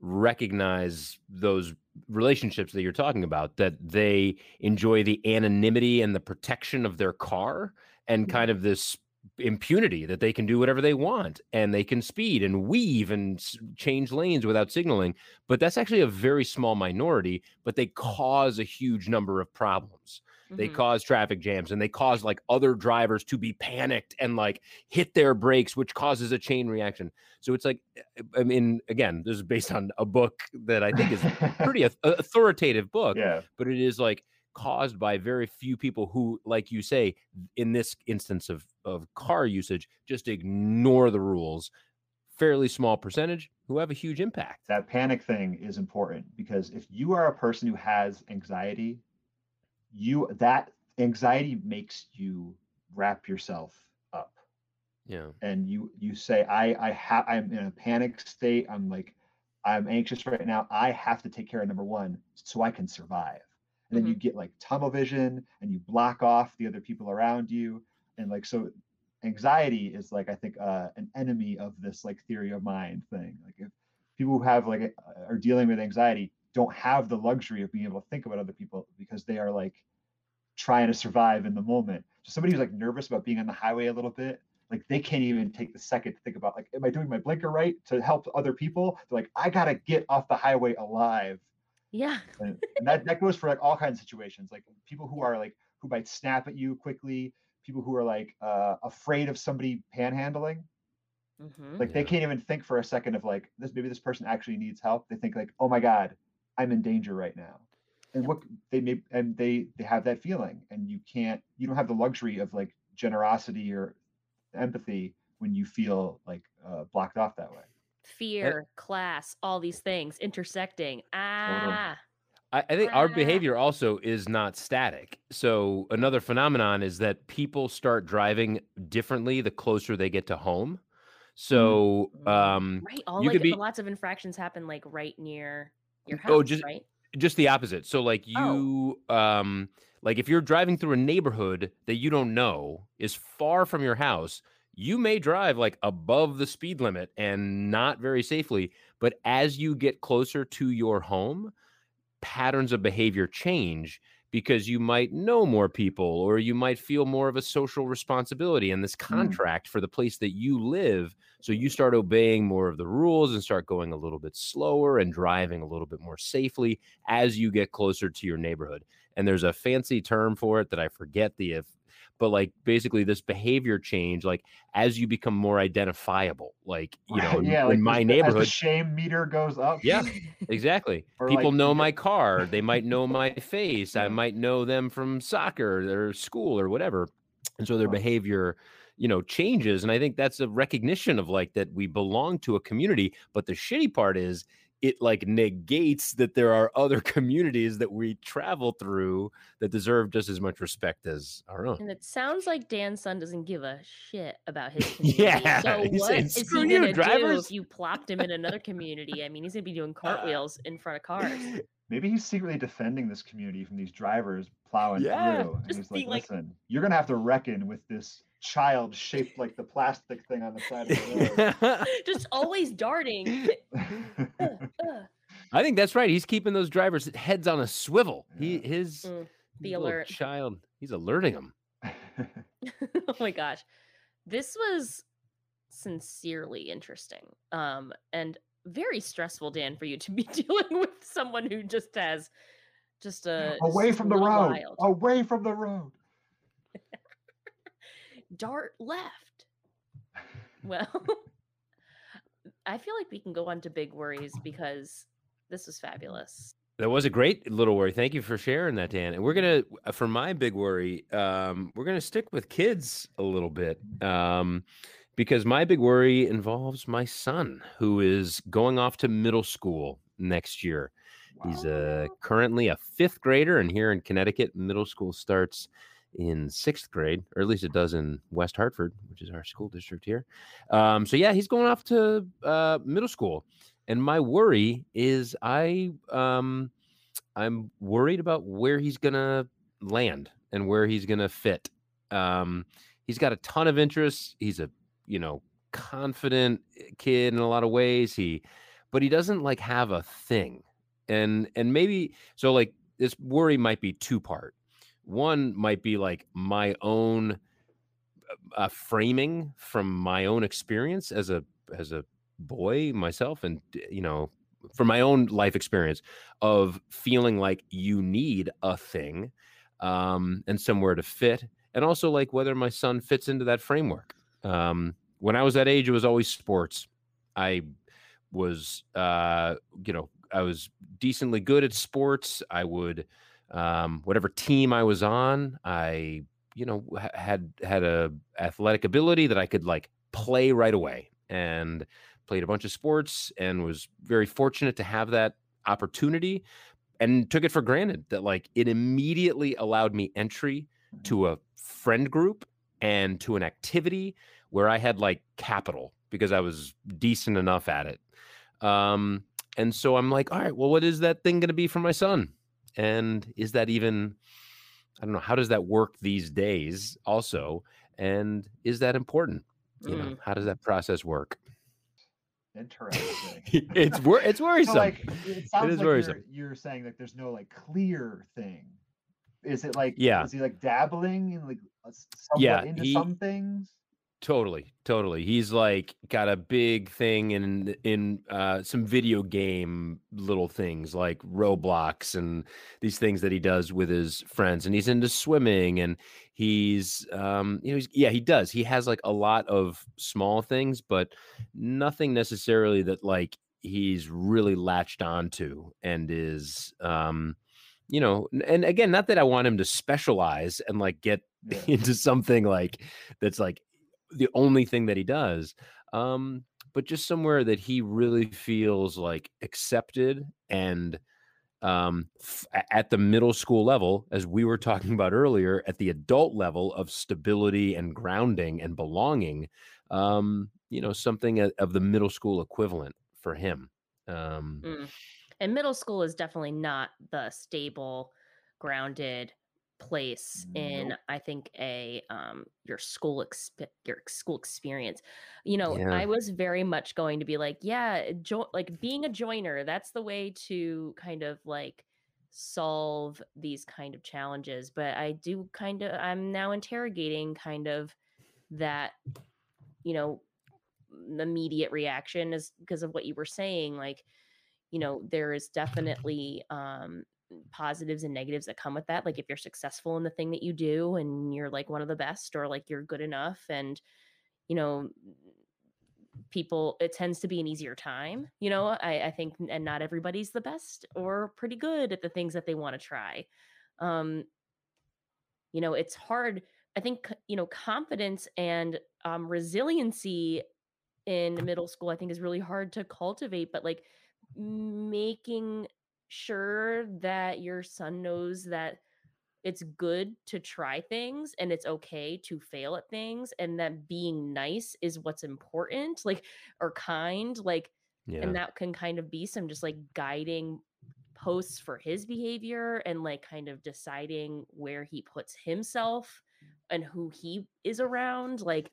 recognize those relationships that you're talking about that they enjoy the anonymity and the protection of their car and mm-hmm. kind of this impunity that they can do whatever they want and they can speed and weave and change lanes without signaling. But that's actually a very small minority but they mm. cause a huge number of problems they Mhm. cause traffic jams and they cause like other drivers to be panicked and like hit their brakes, which causes a chain reaction. So it's like, eh, I mean, again, this is based on a book that I think is pretty authoritative book, yeah but it is like caused by very few people who, like you say, in this instance of of car usage, just ignore the rules. Fairly small percentage who have a huge impact. that panic thing is important because if you are a person who has anxiety you that anxiety makes you wrap yourself up. Yeah. and you you say i i have i'm in a panic state. I'm like i'm anxious right now. I have to take care of number one so i can survive. And then you get like tunnel vision and you block off the other people around you. And like so anxiety is like i think uh, an enemy of this like theory of mind thing. Like if people who have like uh, are dealing with anxiety don't have the luxury of being able to think about other people because they are like trying to survive in the moment. So somebody who's like nervous about being on the highway a little bit like they can't even take the second to think about like am i doing my blinker right to help other people? They're like i gotta get off the highway alive. Yeah. and, and that, that goes for like all kinds of situations. Like people who are like who might snap at you quickly people who are like uh, afraid of somebody panhandling. Hmm like they can't even think for a second of like this maybe this person actually needs help. They think like oh my god i'm in danger right now and what they may and they they have that feeling and you can't you don't have the luxury of like generosity or empathy when you feel like uh, blocked off that way Fear, class, all these things intersecting. Ah. I, I think our Ah. behavior also is not static. So another phenomenon is that people start driving differently the closer they get to home. So Mm. um, Right. All you like could be lots of infractions happen like right near your house, Oh, just- right? just the opposite. So like Oh. you um like if you're driving through a neighborhood that you don't know is far from your house, you may drive like above the speed limit and not very safely, but as you get closer to your home, patterns of behavior change because you might know more people or you might feel more of a social responsibility and this mm. contract for the place that you live. So you start obeying more of the rules and start going a little bit slower and driving a little bit more safely as you get closer to your neighborhood. And there's a fancy term for it that i forget the if but like basically this behavior change like as you become more identifiable like you know yeah in like my as the- as neighborhood the shame meter goes up Yeah. Exactly. People like, know my car. They might know my face. I might know them from soccer or school or whatever. And so their behavior, you know, changes. And I think that's a recognition of like that we belong to a community. But the shitty part is it like negates that there are other communities that we travel through that deserve just as much respect as our own. And it sounds like Dan's son doesn't give a shit about his community. Yeah, So he's what saying, is he you, gonna do if you plopped him in another community? I mean, he's gonna be doing cartwheels in front of cars. maybe he's secretly defending this community from these drivers plowing Yeah. through and he's like being like- listen you're gonna have to reckon with this child shaped like the plastic thing on the side of the road Just always darting. Uh, uh, I think that's right. He's keeping those drivers' heads on a swivel. He his, Mm, his alert. child. He's alerting them. oh my gosh. This was sincerely interesting. Um, and very stressful, Dan, for you to be dealing with someone who just has just a away just from the road. wild. Away from the road. Dart left. Well, I feel like we can go on to big worries because this was fabulous. That was a great little worry. Thank you for sharing that, Dan. And we're gonna, uh, for my big worry, um, we're gonna stick with kids a little bit, um, because my big worry involves my son, who is going off to middle school next year. He's uh, currently a fifth grader, and here in Connecticut, middle school starts in sixth grade, or at least it does in West Hartford, which is our school district here. Um, so yeah, he's going off to uh, middle school, and my worry is I um, I'm worried about where he's gonna land and where he's gonna fit. Um, he's got a ton of interests. He's a you know confident eh, kid in a lot of ways. He, but he doesn't like have a thing, and and maybe so like this worry might be two part. One might be like my own uh, framing from my own experience as a as a boy myself and you know from my own life experience of feeling like you need a thing um, and somewhere to fit and also like whether my son fits into that framework. Um, when i was that age it was always sports. I was uh, you know i was decently good at sports. I would um, whatever team i was on i you know had had a athletic ability that i could like play right away and played a bunch of sports and was very fortunate to have that opportunity and took it for granted that like it immediately allowed me entry to a friend group and to an activity where I had like capital because I was decent enough at it. Um, and so I'm like, all right, well, what is that thing going to be for my son? And is that even, I don't know, how does that work these days also? And is that important? You know, Mm. how does that process work? Interesting. it's wor- it's So, worrisome. like it sounds is like worrisome. you're, you're saying that there's no like clear thing. Is it like Yeah. Is he like dabbling in like a s- somewhat Yeah, into he- some things? Totally, totally. He's like got a big thing in in uh, some video game little things like Roblox and these things that he does with his friends. And he's into swimming, and he's um, you know, he's, yeah, he does. He has like a lot of small things, but nothing necessarily that like he's really latched onto and is um, you know. And again, not that I want him to specialize and like get Yeah. into something like that's like the only thing that he does um but just somewhere that he really feels like accepted and um f- at the middle school level as we were talking about earlier at the adult level of stability and grounding and belonging um you know something of the middle school equivalent for him um Mm. And middle school is definitely not the stable, grounded place in I think a um your school exp- your school experience. You know, Yeah. I was very much going to be like, yeah, jo- like being a joiner, that's the way to kind of like solve these kind of challenges, but I do kind of I'm now interrogating kind of that you know immediate reaction is because of what you were saying like you know there is definitely um positives and negatives that come with that like if you're successful in the thing that you do and you're like one of the best or like you're good enough and you know people it tends to be an easier time you know i i think and not everybody's the best or pretty good at the things that they want to try. Um you know it's hard i think you know confidence and um resiliency in middle school i think is really hard to cultivate but like making sure that your son knows that it's good to try things and it's okay to fail at things and that being nice is what's important like or kind like yeah. and that can kind of be some just like guiding posts for his behavior and like kind of deciding where he puts himself and who he is around like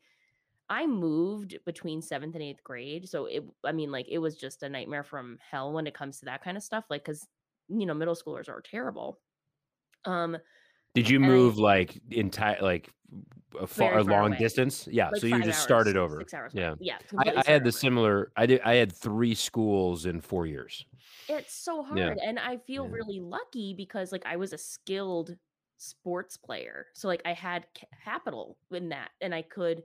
i moved between 7th and 8th grade so it i mean like it was just a nightmare from hell when it comes to that kind of stuff like cuz you know middle schoolers are terrible um did you and I- move like entire like a far a long away. distance. Yeah, Like so you just hours, started over. Six hours. away. Yeah. Yeah. I, I had the over. similar. I did. I had three schools in four years. It's so hard. Yeah. And I feel Yeah. really lucky because like I was a skilled sports player. So like I had capital in that and I could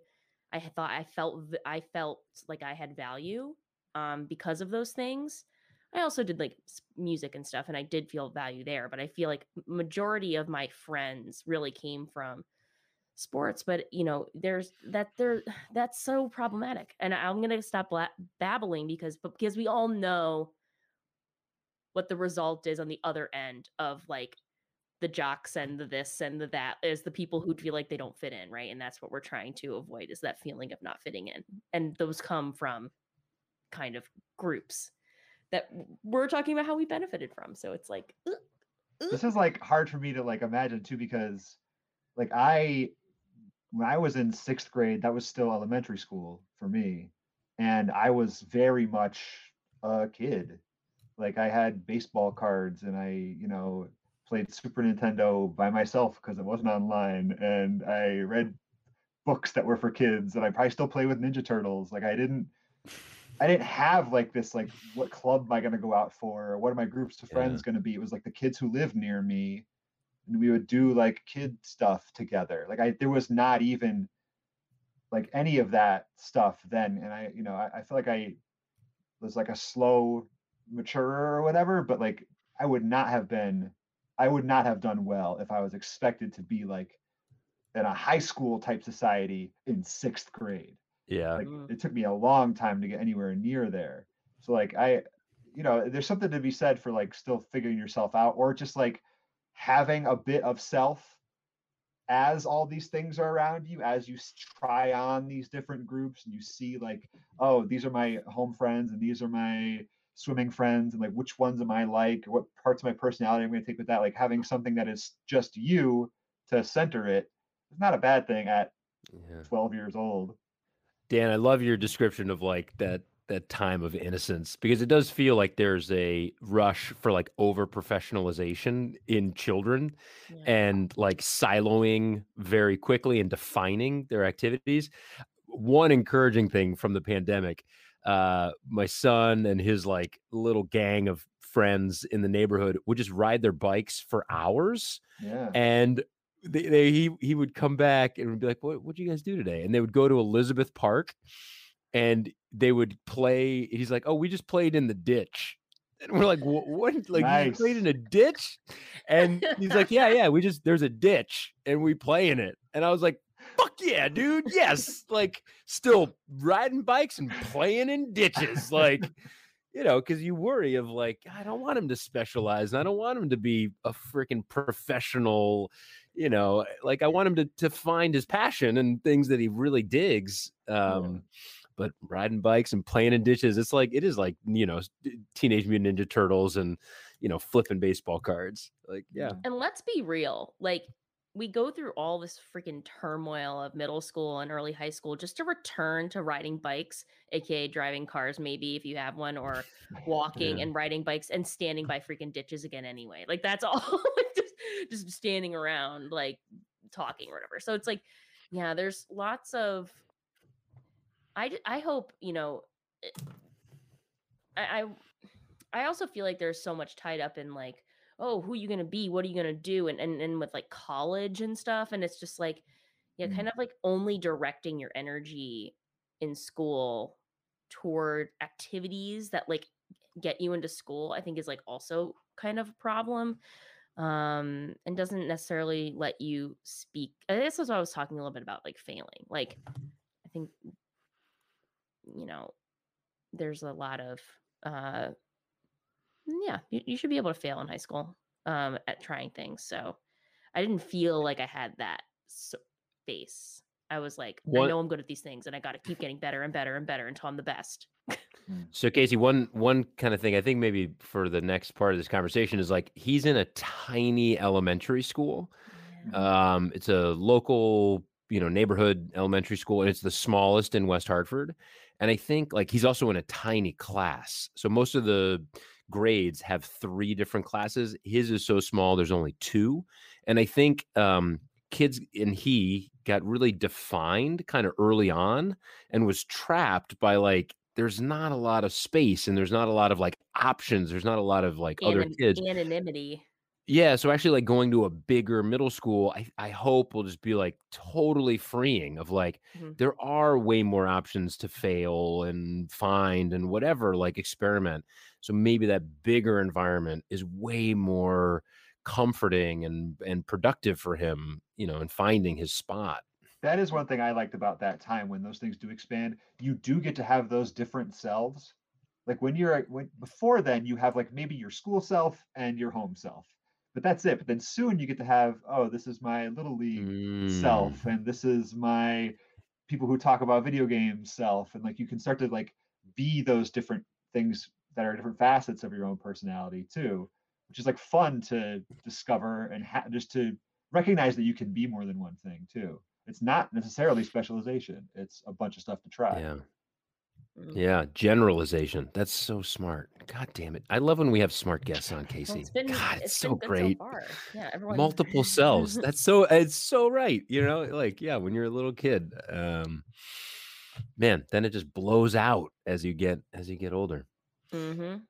I thought I felt I felt like I had value um because of those things. I also did like music and stuff and I did feel value there, but I feel like majority of my friends really came from sports but you know there's that there that's so problematic and i'm to stop bla- babbling because because we all know what the result is on the other end of like the jocks and the this and the that is the people who feel like they don't fit in right? And that's what we're trying to avoid is that feeling of not fitting in. And those come from kind of groups that we're talking about how we benefited from. So it's like ugh, ugh. this is like hard for me to like imagine too because like i when i was in sixth grade that was still elementary school for me and i was very much a kid. Like i had baseball cards and i you know played super nintendo by myself because it wasn't online and i read books that were for kids and i probably still play with ninja turtles like i didn't I didn't have like this like what club am I going to go out for or what are my groups of Yeah. friends going to be? It was like the kids who lived near me, and we would do like kid stuff together. Like I there was not even like any of that stuff then, and I you know I, I feel like I was like a slow maturer or whatever, but like I would not have been I would not have done well if I was expected to be like in a high school type society in sixth grade Yeah. like Mm. it took me a long time to get anywhere near there so like i you know there's something to be said for like still figuring yourself out or just like having a bit of self as all these things are around you as you try on these different groups and you see like oh these are my home friends and these are my swimming friends and like which ones am i like what parts of my personality i'm going to take with that like having something that is just you to center it is not a bad thing at Yeah. 12 years old Dan, I love your description of like that that time of innocence because it does feel like there's a rush for like over professionalization in children Yeah. and like siloing very quickly and defining their activities. One encouraging thing from the pandemic, uh, my son and his like little gang of friends in the neighborhood would just ride their bikes for hours yeah and they, they he he would come back and would be like, "What what'd you guys do today?" And they would go to Elizabeth Park, and they would play. He's like, "Oh, we just played in the ditch." And we're like, "What? what? Like you played in a ditch?" And he's like, "Yeah, yeah. We just there's a ditch and we play in it." And I was like, "Fuck yeah, dude! Yes, like still riding bikes and playing in ditches, like." you know, because you worry of like, I don't want him to specialize. and I don't want him to be a freaking professional, you know, like I want him to to find his passion and things that he really digs. Um, but riding bikes and playing in ditches, it's like it is like, you know, teenage mutant ninja turtles and you know, flipping baseball cards. Like, yeah. And let's be real, like we go through all this freaking turmoil of middle school and early high school just to return to riding bikes, aka driving cars, maybe if you have one, or walking Yeah. and riding bikes and standing by freaking ditches again anyway. Like that's all just, just standing around like talking or whatever. So it's like, yeah, there's lots of I, I hope, you know, eh, I I I also feel like there's so much tied up in like, oh, who are you gonna be? What are you gonna do? And and, and with like college and stuff. And it's just like, yeah, Mm. kind of like only directing your energy in school toward activities that like get you into school, I think is like also kind of a problem. Um, and doesn't necessarily let you speak. This that's what I was talking a little bit about, like failing. Like, I think, you know, there's a lot of uh yeah, you, you should be able to fail in high school um, at trying things. So I didn't feel like I had that space. I was like, I know I'm good at these things, and I got to keep getting better and better and better until I'm the best. So Casey, one one kind of thing I think maybe for the next part of this conversation is like he's in a tiny elementary school. Um, it's a local, you know, neighborhood elementary school, and it's the smallest in West Hartford. And I think like he's also in a tiny class. So most of the grades have three different classes. His is so small, there's only two. And I think um kids and he got really defined kind of early on and was trapped by like there's not a lot of space and there's not a lot of like options. There's not a lot of like other kids. Anonymity. Yeah, so actually like going to a bigger middle school, I I hope will just be like totally freeing of like Mhm. there are way more options to fail and find and whatever, like experiment. So maybe that bigger environment is way more comforting and and productive for him, you know, in finding his spot. that is one thing I liked about that time when those things do expand. You do get to have those different selves. Like when you're when before then you have like maybe your school self and your home self. But that's it. But then soon you get to have, oh, this is my little league self Mm, and this is my people who talk about video games self and like you can start to like be those different things that are different facets of your own personality too which is like fun to discover and ha- just to recognize that you can be more than one thing too it's not necessarily specialization it's a bunch of stuff to try yeah. Mm. Yeah, generalization. That's so smart. God damn it. I love when we have smart guests on Well, Casey. it's been God, it's, it's so been great. so. Yeah, everyone multiple selves that's so it's so right you know like yeah when you're a little kid um man then it just blows out as you get as you get older hmm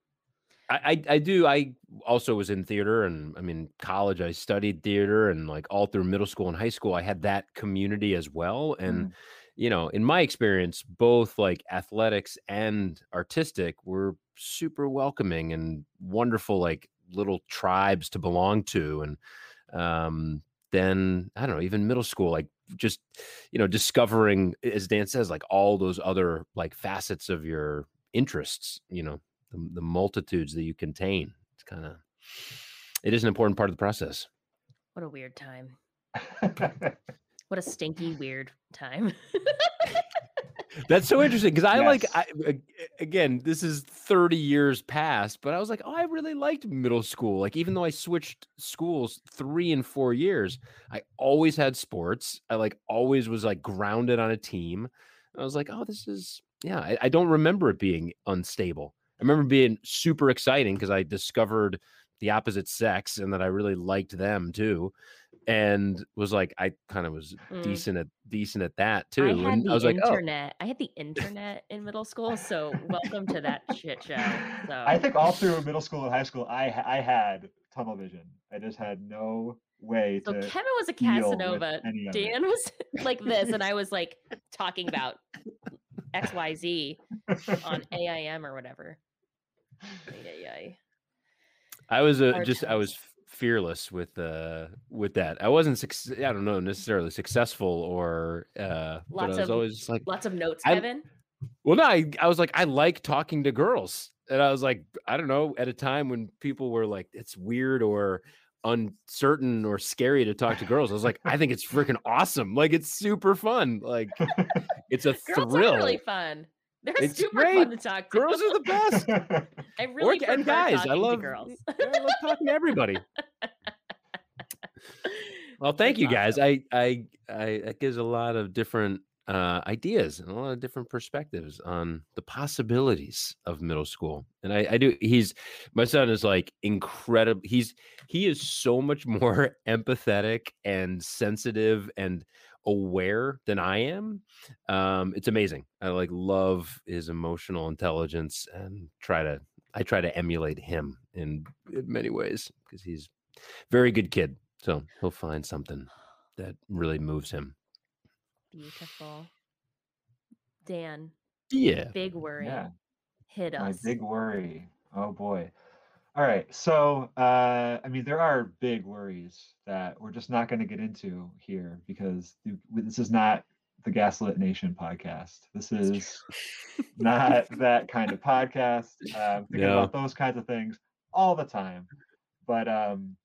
I, I i do i also was in theater and i mean college i studied theater and like all through middle school and high school i had that community as well and Mm. you know in my experience both like athletics and artistic were super welcoming and wonderful like little tribes to belong to and um then i don't know even middle school like just you know discovering as dan says like all those other like facets of your interests you know the, the multitudes that you contain it's kind of it is an important part of the process What a weird time. What a stinky weird time. That's so interesting because I like I again, this is 30 years past, but I was like, oh, I really liked middle school. Like, even though I switched schools three and four years, I always had sports. I like always was like grounded on a team. I was like, oh, this is yeah. I, I don't remember it being unstable. I remember being super exciting because I discovered the opposite sex and that I really liked them too. And was like, I kind of was Mm. decent at decent at that too. I had and the I was like, oh, internet. I had the internet in middle school, so welcome to that shit show. So I think all through middle school and high school, I I had tunnel vision. I just had no way so to. Kevin was a Casanova. any of it. Dan was like this, and I was like talking about XYZ on AIM or whatever. I was uh, just I was fearless with uh with that. I wasn't suc- I don't know necessarily successful or uh Lots was of- always like Lots of notes, I- Kevin. well no I, I was like I like talking to girls. And I was like I don't know at a time when people were like it's weird or uncertain or scary to talk to girls. I was like I think it's freaking awesome. Like it's super fun. Like it's a Girls thrill. are really fun. They're It's super fun to talk to. Girls are the best. I really or, and guys, I love girls. I love talking to everybody. Well, thank It's you guys. awesome. I, I, I, that gives a lot of different uh, ideas and a lot of different perspectives on the possibilities of middle school. And I, I do. He's my son is like incredible. He's he is so much more empathetic and sensitive and aware than I am. Um, it's amazing. I like love his emotional intelligence and try to I try to emulate him in, in many ways because he's very good kid. So he'll find something that really moves him. Beautiful. Dan, Yeah. big worry. yeah. Hit us. My big worry. Oh boy. All right. So, uh, I mean, there are big worries that we're just not going to get into here because this is not the Gaslit Nation podcast. This is not that kind of podcast. Uh, thinking No. about those kinds of things all the time. But um,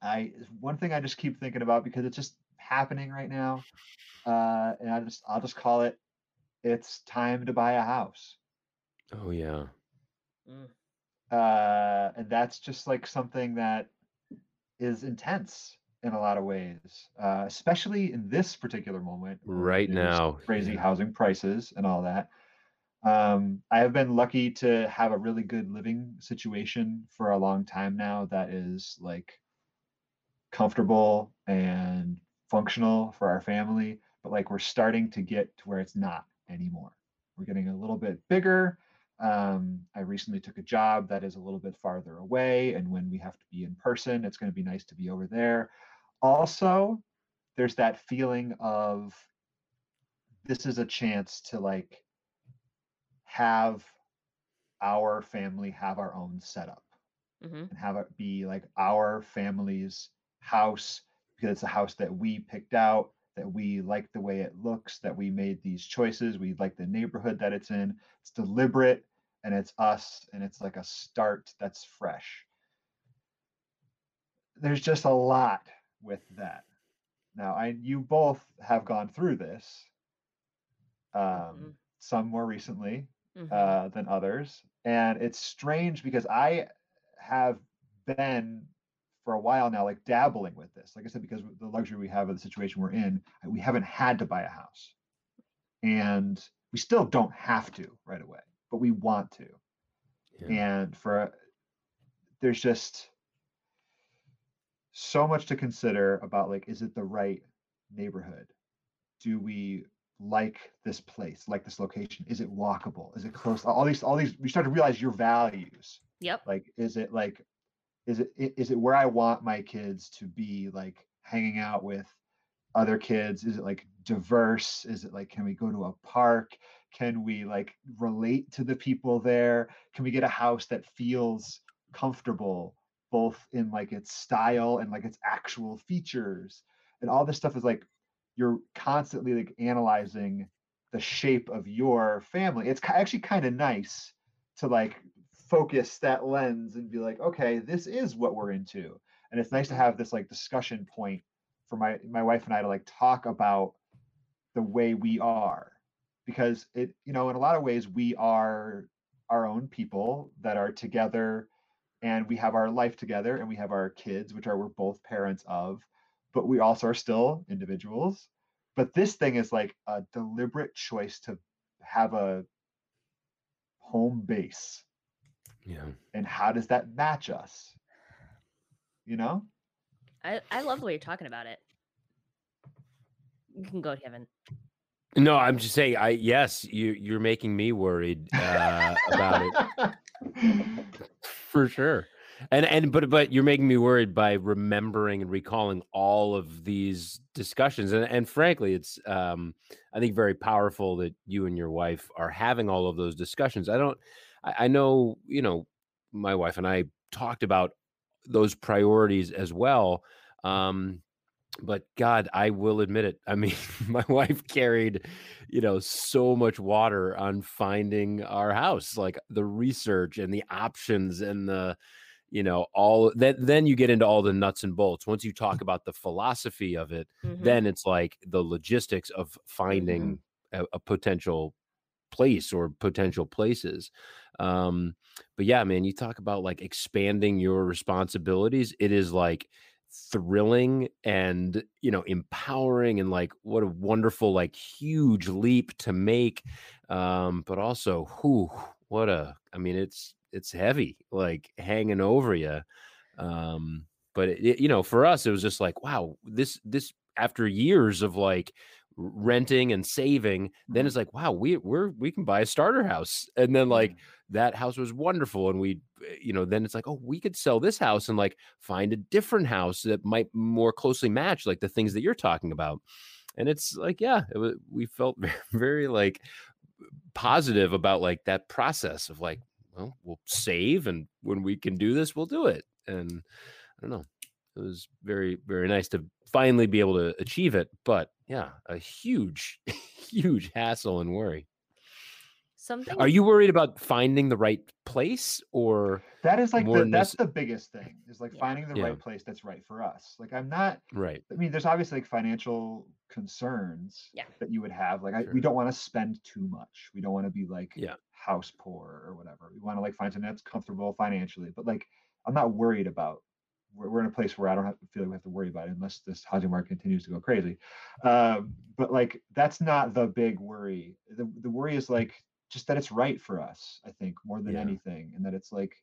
I one thing I just keep thinking about because it's just happening right now, uh, and I just I'll just call it. It's time to buy a house. Oh yeah. Mm. uh, and that's just like something that is intense in a lot of ways, uh, especially in this particular moment. Right now, crazy yeah. housing prices and all that. Um, I have been lucky to have a really good living situation for a long time now that is like comfortable and functional for our family, but like we're starting to get to where it's not anymore. We're getting a little bit bigger. Um, I recently took a job that is a little bit farther away, and when we have to be in person, it's going to be nice to be over there. Also, there's that feeling of this is a chance to like have our family have our own setup hmm and have it be like our family's house because it's a house that we picked out that we like the way it looks that we made these choices we like the neighborhood that it's in it's deliberate and it's us and it's like a start that's fresh there's just a lot with that now i you both have gone through this um Mhm. some more recently Mhm. uh, than others. And it's strange because I have been for a while now, like dabbling with this. Like I said, because the luxury we have of the situation we're in, we haven't had to buy a house. And we still don't have to right away, but we want to. Yeah. And for there's just so much to consider about like, is it the right neighborhood? Do we like this place, like this location? Is it walkable? Is it close? All these, all these, we start to realize your values. Yep. Like, is it like, is it is it where I want my kids to be like hanging out with other kids? Is it like diverse? Is it like can we go to a park? Can we like relate to the people there? Can we get a house that feels comfortable both in like its style and like its actual features? And all this stuff is like you're constantly like analyzing the shape of your family. It's actually kind of nice to like focus that lens and be like, okay, this is what we're into. And it's nice to have this like discussion point for my my wife and I to like talk about the way we are because it you know in a lot of ways we are our own people that are together and we have our life together and we have our kids which are we're both parents of but we also are still individuals but this thing is like a deliberate choice to have a home base Yeah. and how does that match us you know I, I love the way you're talking about it. You can go, Kevin. No, I'm just saying. I yes, you you're making me worried uh, about it for sure. And and but but you're making me worried by remembering and recalling all of these discussions. And and frankly, it's um I think very powerful that you and your wife are having all of those discussions. I don't I, I know, you know, my wife and I talked about those priorities as well. Um but God, I will admit it. I mean, my wife carried, you know, so much water on finding our house, like the research and the options and the, you know, all that. Then you get into all the nuts and bolts. Once you talk about the philosophy of it, Mhm. then it's like the logistics of finding a, a potential place or potential places. Um, but yeah, man, you talk about like expanding your responsibilities. It is like thrilling and you know empowering and like what a wonderful like huge leap to make um but also who what a i mean it's it's heavy like hanging over you um but it, it- you know for us it was just like wow this this after years of like renting and saving then Mhm. it's like wow we we're we can buy a starter house. And then like that house was wonderful and we uh, you know then it's like oh we could sell this house and like find a different house that might more closely match like the things that you're talking about. And it's like yeah it was, we felt very, very like positive about like that process of like well we'll save and when we can do this we'll do it. And i don't know it was very very nice to finally be able to achieve it but yeah a huge huge hassle and worry Something. are you worried about finding the right place or that is like More the, that's the biggest thing is like Yeah. finding the Yeah. right place that's right for us like i'm not right I mean, there's obviously like financial concerns Yeah. that you would have. Like, I, we don't want to spend too much. We don't want to be like Yeah. house poor or whatever. We want to like find something that's comfortable financially. But like, I'm not worried about. We're, we're in a place where I don't have to feel like we have to worry about it unless this housing market continues to go crazy. Um, but like, that's not the big worry. The the worry is like just that it's right for us. I think more than Yeah. anything, and that it's like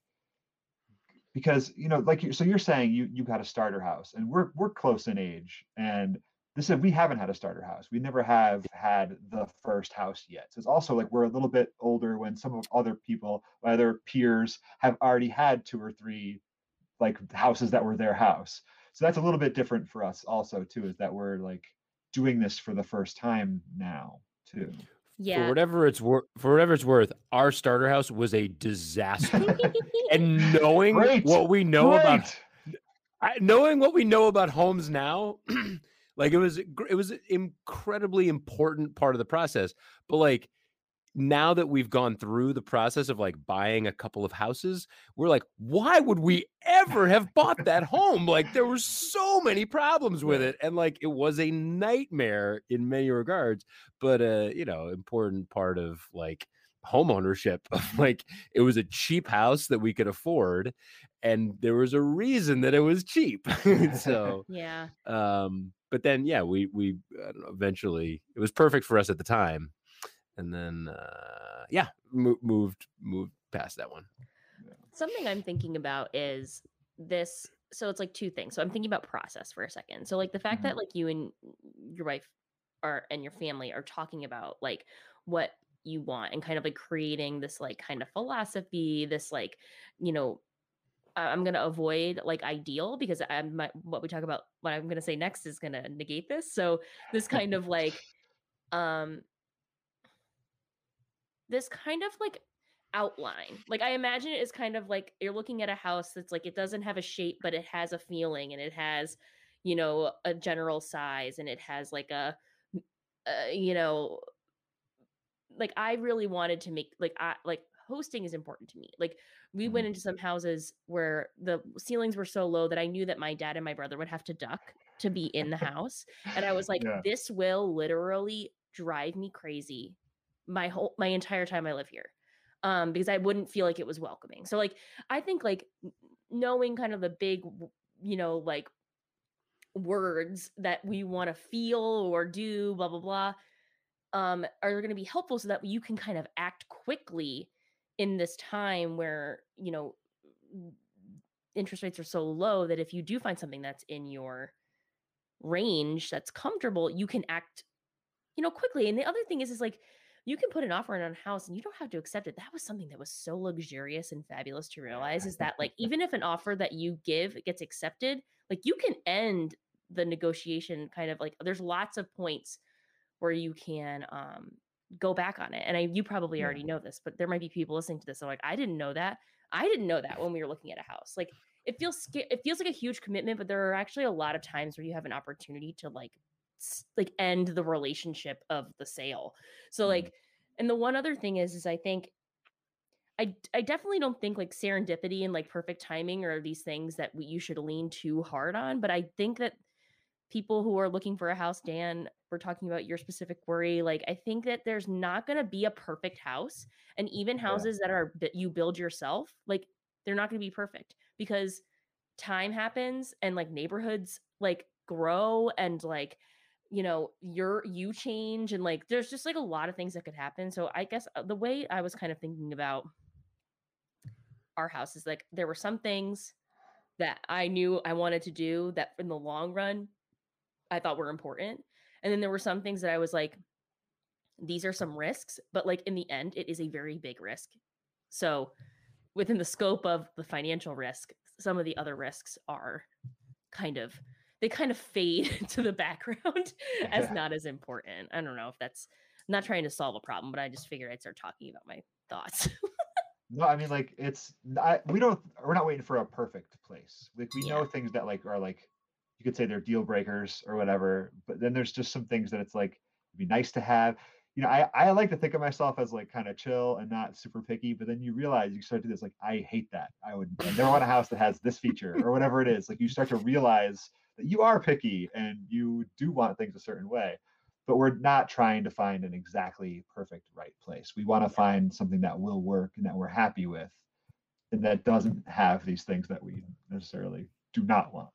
because you know like you so you're saying you you got a starter house and we're we're close in age and this is we haven't had a starter house. We never have had the first house yet. So it's also like we're a little bit older when some of other people, other peers, have already had two or three like houses that were their house. So that's a little bit different for us also too, is that we're like doing this for the first time now too. Yeah. For whatever it's worth, for whatever it's worth, our starter house was a disaster. and knowing Great, what we know about I, knowing what we know about homes now, like it was it was an incredibly important part of the process. But like now that we've gone through the process of like buying a couple of houses, we're like, why would we ever have bought that home? Like there were so many problems with it, and like it was a nightmare in many regards. But uh, you know, important part of like home ownership of like it was a cheap house that we could afford and there was a reason that it was cheap so yeah. um but then yeah we we I don't know, eventually it was perfect for us at the time and then uh yeah mo- moved moved past that one Something I'm thinking about is this. So it's like two things. So I'm thinking about process for a second. So like the fact that like you and your wife are and your family are talking about like what you want and kind of like creating this like kind of philosophy, this like, you know, I- I'm gonna avoid like ideal because I'm my, what we talk about. What I'm gonna say next is gonna negate this. So this kind of like, um, this kind of like outline. Like I imagine it is kind of like you're looking at a house that's like it doesn't have a shape, but it has a feeling and it has, you know, a general size and it has like a, uh, you know, like I really wanted to make like I like hosting is important to me. Like we went Mhm. into some houses where the ceilings were so low that I knew that my dad and my brother would have to duck to be in the house. And I was like, Yeah. this will literally drive me crazy my whole my entire time I live here. Um, because I wouldn't feel like it was welcoming. So like I think like knowing kind of the big you know, like words that we want to feel or do, blah blah blah um, are going to be helpful so that you can kind of act quickly in this time where you know interest rates are so low that if you do find something that's in your range that's comfortable you can act you know quickly and the other thing is is like you can put an offer in on a house and you don't have to accept it. That was something that was so luxurious and fabulous to realize is that like even if an offer that you give gets accepted like you can end the negotiation kind of like there's lots of points where you can um go back on it and I you probably Yeah. already know this but there might be people listening to this that are like I didn't know that. I didn't know that when we were looking at a house. Like it feels it feels like a huge commitment but there are actually a lot of times where you have an opportunity to like like end the relationship of the sale so Mhm. like and the one other thing is is I think I I definitely don't think like serendipity and like perfect timing are these things that we, you should lean too hard on. But I think that people who are looking for a house, Dan, we're talking about your specific worry. Like I think that there's not going to be a perfect house, and even Yeah. houses that are that you build yourself, like they're not going to be perfect because time happens and like neighborhoods like grow and like you know you're you change and like there's just like a lot of things that could happen. So i guess uh, the way i was kind of thinking about our house is like there were some things that i knew i wanted to do that in the long run i thought were important. And then there were some things that i was like these are some risks but like in the end it is a very big risk. So within the scope of the financial risk some of the other risks are kind of they kind of fade to the background as Yeah. not as important i don't know if that's I'm not trying to solve a problem but i just figured i'd start talking about my thoughts No, I mean like it's I, we don't we're not waiting for a perfect place. Like we Yeah. know things that like are like you could say they're deal breakers or whatever, but then there's just some things that it's like it'd be nice to have. You know, I, I like to think of myself as like kind of chill and not super picky, but then you realize you start to do this like I hate that. I would I never want a house that has this feature or whatever it is. Like you start to realize you are picky and you do want things a certain way but we're not trying to find an exactly perfect right place. We want to find something that will work and that we're happy with, and that doesn't have these things that we necessarily do not want.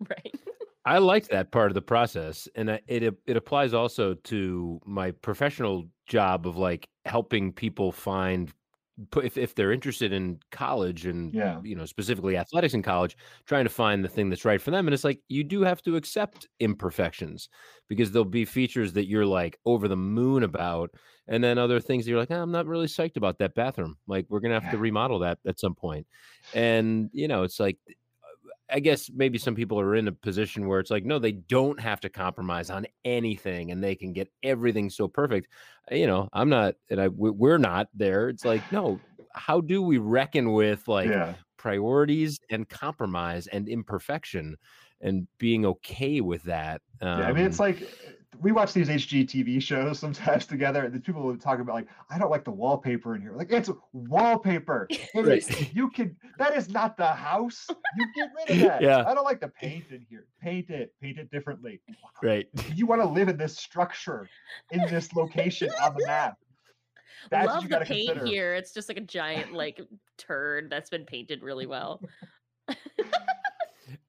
right I like that part of the process, and it it applies also to my professional job of like helping people find put if, if they're interested in college and Yeah. you know specifically athletics in college trying to find the thing that's right for them and it's like you do have to accept imperfections because there'll be features that you're like over the moon about and then other things that you're like "Ah, i'm not really psyched about that bathroom. Like we're gonna have to remodel that at some point. And you know it's like I guess maybe some people are in a position where it's like, no, they don't have to compromise on anything, and they can get everything so perfect. Uh, You know, I'm not, and I we- we're not there. It's like, no, how do we reckon with like yeah. priorities and compromise and imperfection, and being okay with that? Um, Yeah, I mean, it's like we watch these HGTV shows sometimes together, and the people would talk about like, I don't like the wallpaper in here. Like, it's wallpaper. It Right. is- you can. That is not the house. You get rid of that. Yeah. I don't like the paint in here. Paint it. Paint it differently. right. You want to live in this structure, in this location on the map. That's Love you the paint consider. here. It's just like a giant like turd that's been painted really well.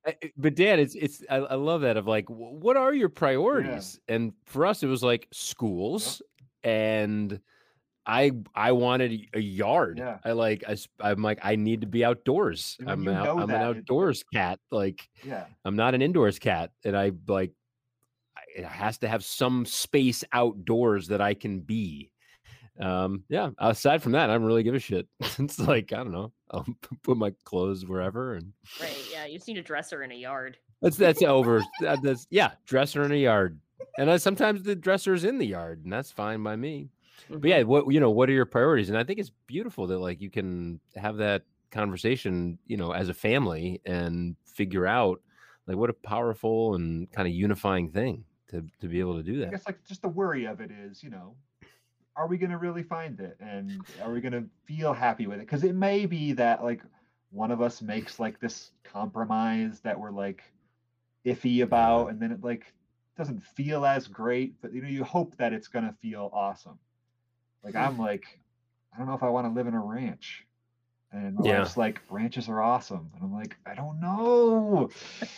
I- But Dan, it's it's I, I love that of like, what are your priorities? And for us, it was like schools and. I I wanted a- yard. Yeah. I like I, am like I need to be outdoors. When I'm out, I'm an it- outdoors cat. Like Yeah. I'm not an indoors cat, and I like it has to have some space outdoors that I can be. Um, yeah. Aside from that, I don't really give a shit. it's like I don't know. I'll put my clothes wherever, and Right. Yeah. You just need a dresser in a yard. that's that's over. That- That's yeah, dresser in a yard, and uh, sometimes the dresser's in the yard, and that's fine by me. But yeah, what you know, what are your priorities? And I think it's beautiful that like you can have that conversation, you know, as a family and figure out like what a powerful and kind of unifying thing to to be able to do that. I guess like just the worry of it is, you know, are we going to really find it and are we going to feel happy with it? Because it may be that like one of us makes like this compromise that we're like iffy about, and then it like doesn't feel as great, but you know, you hope that it's going to feel awesome. Like I'm mm. like, I don't know if I want to live in a ranch. And Yeah. wife's like, ranches are awesome. And I'm like, I don't know.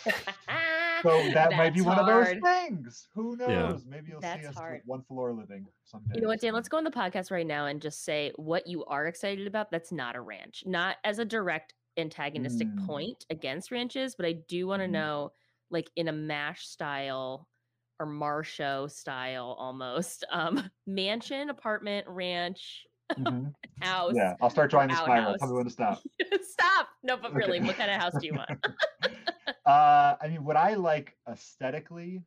So that might be That's one of those things. Who knows? Yeah. Maybe you'll That's see us hard. one floor living someday. You know what, Dan? Let's go on the podcast right now and just say what you are excited about. That's not a ranch, not as a direct antagonistic Mm. point against ranches, but I do want to Mhm. know, like in a mash style or Marsho style almost, um, mansion, apartment, ranch, Mhm. house. Yeah, I'll start drawing the spiral. outhouse. Tell me when to stop. Stop. No, but Okay. really, what kind of house do you want? Uh, I mean, what I like aesthetically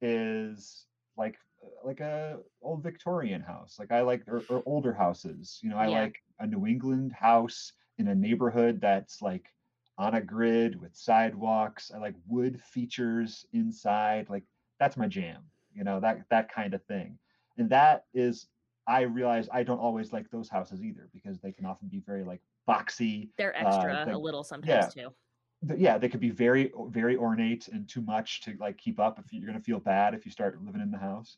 is like uh, like a old Victorian house. Like I like or, or older houses. You know, I Yeah. like a New England house in a neighborhood that's like on a grid with sidewalks. I like wood features inside. Like that's my jam. You know, that that kind of thing. And that is I realize I don't always like those houses either because they can often be very like boxy They're Uh, extra the- a little sometimes too. Yeah, they could be very very ornate and too much to like keep up if you're gonna feel bad if you start living in the house.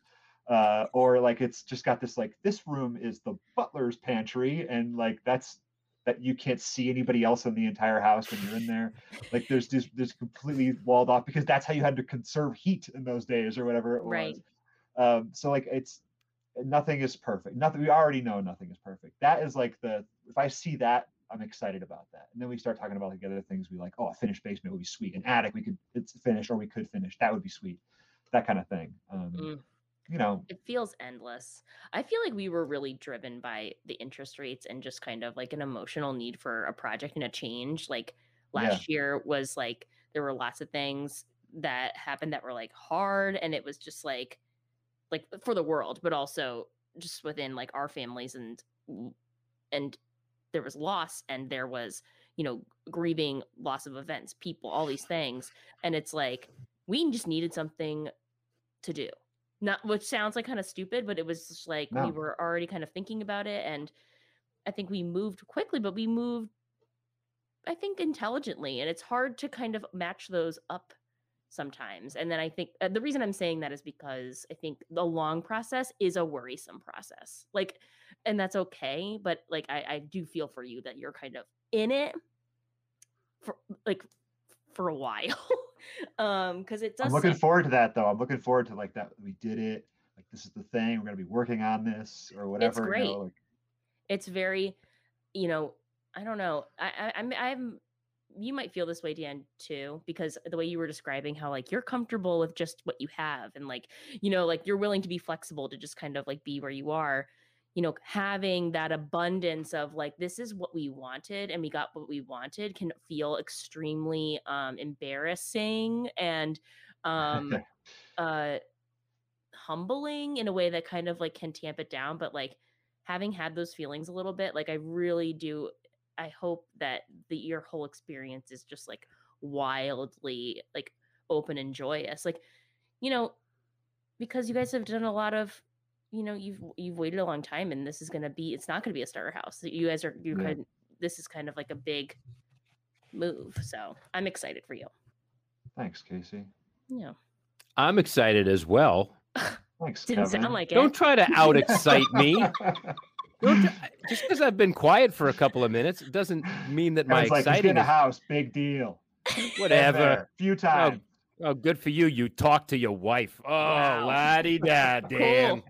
Uh, or like it's just got this like this room is the butler's pantry and like that's that you can't see anybody else in the entire house when you're in there. Like there's just there's completely walled off because that's how you had to conserve heat in those days or whatever it Right. was. Um, so like it's nothing is perfect. Nothing we already know nothing is perfect. That is like the if I see that I'm excited about that. And then we start talking about like other things we like, oh, a finished basement would be sweet. An attic we could it's finished or we could finish. That would be sweet. That kind of thing. Um, Mm. you know, It feels endless. I feel like we were really driven by the interest rates and just kind of like an emotional need for a project and a change. Like Yeah. last year was like there were lots of things that happened that were like hard and it was just like like for the world, but also just within like our families and and there was loss and there was, you know, grieving loss of events, people, all these things. And it's like we just needed something to do not which sounds like kind of stupid but it was just like No. we were already kind of thinking about it and i think we moved quickly but we moved i think intelligently and it's hard to kind of match those up sometimes and then i think uh, the reason i'm saying that is because i think the long process is a worrisome process like and that's okay but like i, I do feel for you that you're kind of in it for like for a while um because it does I'm looking forward to that though. I'm looking forward to like that we did it. Like this is the thing. We're gonna be working on this or whatever. You great. know, like it's very you know, I don't know. I, I I'm I'm you might feel this way, Dan, too, because the way you were describing how like you're comfortable with just what you have and like, you know, like you're willing to be flexible to just kind of like be where you are. You know, having that abundance of like this is what we wanted and we got what we wanted can feel extremely um embarrassing and um uh humbling in a way that kind of like can tamp it down, but like having had those feelings a little bit, like I really do I hope that the your whole experience is just like wildly like open and joyous. Like, you know, because you guys have done a lot of, you know, you've you've waited a long time and this is gonna be it's not gonna be a starter house. You guys are you Yeah. kind this is kind of like a big move. So I'm excited for you. Thanks, Casey. Yeah. I'm excited as well. Thanks, Didn't Kevin. sound like it. Don't try to out excite me. Don't try- just because I've been quiet for a couple of minutes doesn't mean that my Kevin's like, he's exciting getting a house, big deal. Whatever. there, Few times. Oh, good for you. You talk to your wife. Oh, Wow. laddie da, Dan.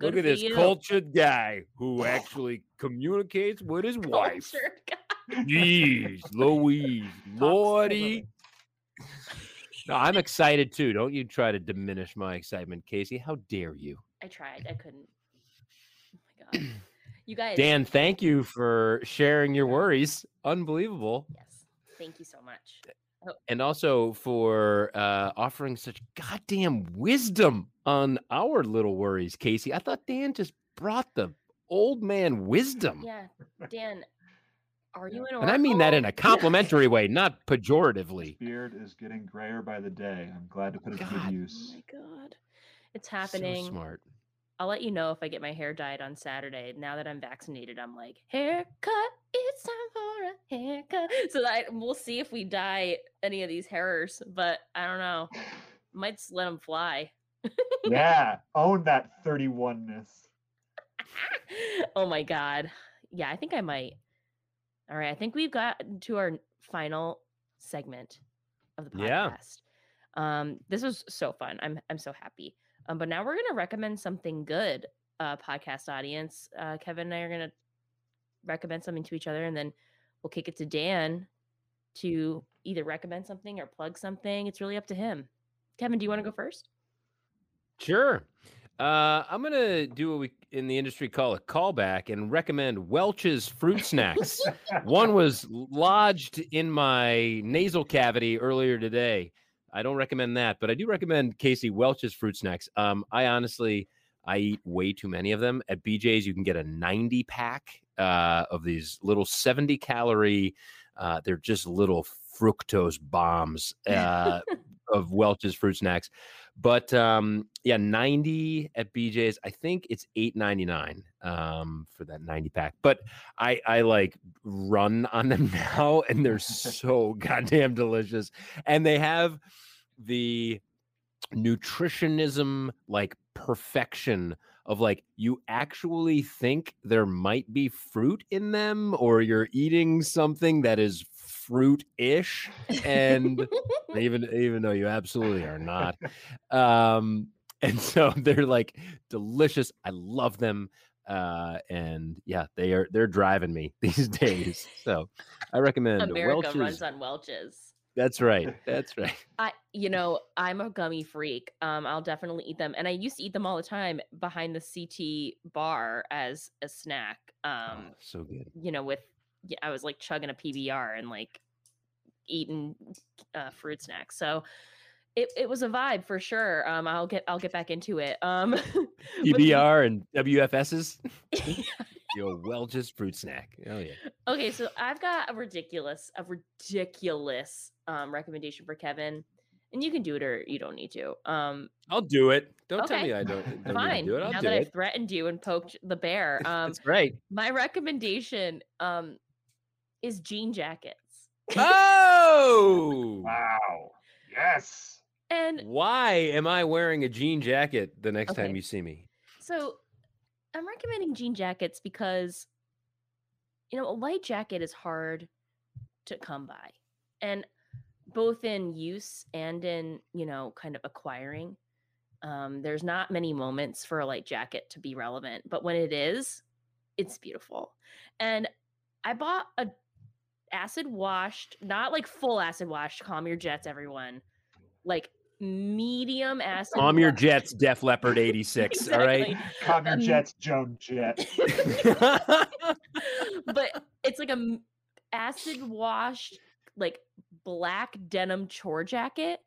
Good Look at this you. cultured guy who oh. actually communicates with his wife. Jeez, Louise, Lordy. No, I'm excited too. Don't you try to diminish my excitement, Casey. How dare you? I tried. I couldn't. Oh my god. You guys. Dan, thank you for sharing your worries. Unbelievable. Yes. Thank you so much. And also for uh, offering such goddamn wisdom on our little worries, Casey. I thought Dan just brought the old man wisdom. Yeah, Dan, are you an And I mean that in a complimentary way, not pejoratively. Beard is getting grayer by the day. I'm glad to put it to God. good Oh use. my god. It's happening. So happening. smart. I'll let you know if I get my hair dyed on Saturday. Now that I'm vaccinated, I'm like, haircut, it's time for a haircut. So that we'll see if we dye any of these hairs, but I don't know. Might just let them fly. yeah, own that 31ness. oh my god. Yeah, I think I might. All right, I think we've got to our final segment of the Yeah. podcast. Um, this was so fun. I'm I'm so happy. Um, but now we're gonna recommend something good, uh, podcast audience. Uh, Kevin and I are gonna recommend something to each other, and then we'll kick it to Dan to either recommend something or plug something. It's really up to him. Kevin, do you want to go first? Sure. Uh, I'm going to do what we in the industry call a callback and recommend Welch's fruit snacks. One was lodged in my nasal cavity earlier today. I don't recommend that, but I do recommend Casey Welch's fruit snacks. Um, I honestly, I eat way too many of them. At BJ's, you can get a 90 pack uh, of these little 70 calorie. Uh, they're just little fructose bombs uh, of Welch's fruit snacks. But um, yeah, 90 at BJ's. I think it's 8.99 um, for that 90 pack. But I I like run on them now, and they're so goddamn delicious. And they have the nutritionism like perfection of like you actually think there might be fruit in them or you're eating something that is fruit-ish and even even though you absolutely are not um and so they're like delicious i love them uh and yeah they are they're driving me these days so i recommend America welch's runs on Welch's. that's right that's right I, you know, I'm a gummy freak. Um, I'll definitely eat them, and I used to eat them all the time behind the Sea Tea bar as a snack. Um, oh, so good you know, with I was like chugging a PBR and like eating uh, fruit snacks. So it, it was a vibe for sure. Um, I'll get I'll get back into it. Um, PBR and WFSs. Your Welch's fruit snack. Oh yeah. okay, so I've got a ridiculous, a ridiculous um, recommendation for Kevin, and you can do it or you don't need to. Um, I'll do it. Don't tell me I don't, don't fine. do now that it. I've threatened you and poked the bear, um, That's right. my recommendation um, is jean jackets. Oh. Wow. Yes. And Why am I wearing a jean jacket the next time you see me? so I'm recommending jean jackets because, you know, a light jacket is hard to come by. And both in use and in, you know, kind of acquiring. Um, there's not many moments for a light jacket to be relevant, but when it is, it's beautiful. And I bought a acid washed, not like full acid washed. Calm your jets, everyone. Like medium acid. Calm your washed. jets, Def Leppard 86. All right. Calm your Um, jets, Joan Jett. but it's like a acid washed like black denim chore jacket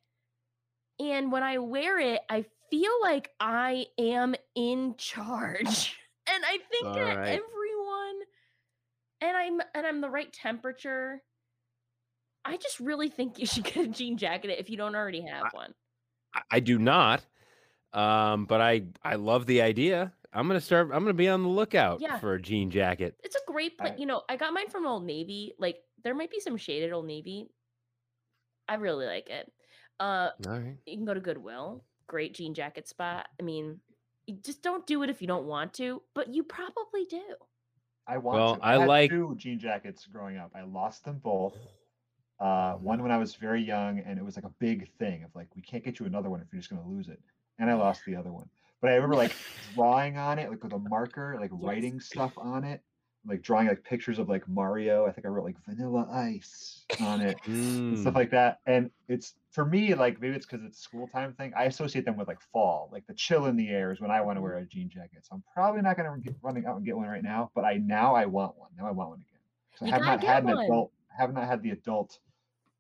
and when i wear it i feel like i am in charge and i think All that right. everyone and i'm and i'm the right temperature i just really think you should get a jean jacket if you don't already have one I- I do not. Um, but I I love the idea. I'm gonna start. I'm gonna be on the lookout Yeah. for a jean jacket. it's a great place you know i got mine from old navy like there might be some shade at old navy i really like it uh All right. you can go to Goodwill. Great jean jacket spot. I mean, just don't do it if you don't want to, but you probably do. I want Well, to. I had like- two jean jackets growing up. I lost them both. Uh, one when I was very young, and it was like a big thing of like, we can't get you another one if you're just gonna lose it. And I lost the other one. But I remember like drawing on it, like with a marker, like writing stuff on it, like drawing like pictures of like Mario. I think I wrote like Vanilla Ice on it and stuff Mm. like that. And it's for me, like maybe it's because it's school time thing. I associate them with like fall, like the chill in the air is when I want to wear a jean jacket. So I'm probably not gonna get running out and get one right now. But I now I want one. Now I want one again. 'Cause I You have gotta not get had an one. adult. Have not had the adult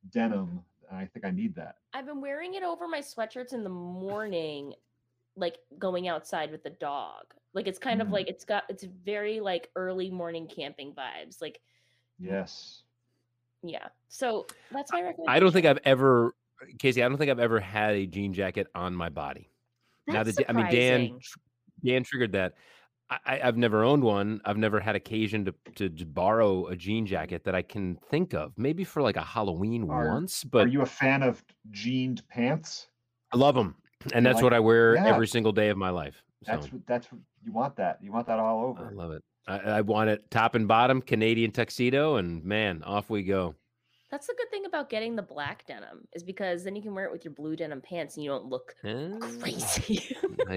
denim. And I think I need that. I've been wearing it over my sweatshirts in the morning, like going outside with the dog. Like it's kind of Mm. like it's got it's very like early morning camping vibes. Like Yes. yeah. So that's my recommendation. I don't think I've ever, Casey. I don't think I've ever had a jean jacket on my body. now That's that I mean Dan, Dan triggered that. I, I've never owned one. I've never had occasion to to j- borrow a jean jacket that I can think of. Maybe for like a Halloween Are- once, But Are you a fan of jeaned pants? I love them, and that's like- what I wear yeah. every single day of my life. So That's what that's you want. That you want that all over. I love it. I, I want it top and bottom Canadian tuxedo, and man, off we go. That's the good thing about getting the black denim is because then you can wear it with your blue denim pants and you don't look Eh, crazy.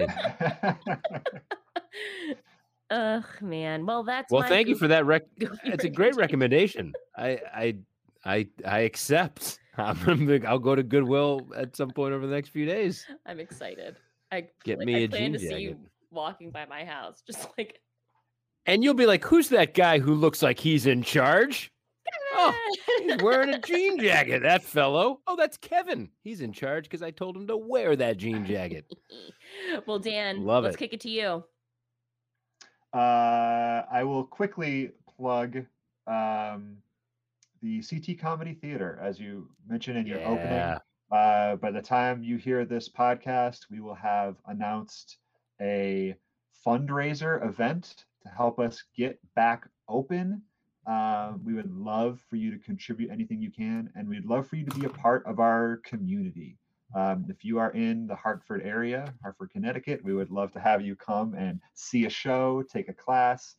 Ugh, man. Well, that's well, my thank you for that. Rec- it's a great recommendation. I I I I accept. I'm gonna, I'll go to Goodwill at some point over the next few days. I'm excited. I Get like, me I a plan jean to see you walking by my house, just like And you'll be like, "Who's that guy who looks like he's in charge?" Oh, he's wearing a jean jacket. That fellow. Oh, that's Kevin. He's in charge because I told him to wear that jean jacket. well, Dan, Love let's it. kick it to you. Uh, I will quickly plug um, the Sea Tea Comedy Theater, as you mentioned in your opening. Uh, by the time you hear this podcast, we will have announced a fundraiser event to help us get back open. Uh, we would love for you to contribute anything you can, and we'd love for you to be a part of our community. Um, if you are in the Hartford area, Hartford, Connecticut, we would love to have you come and see a show, take a class.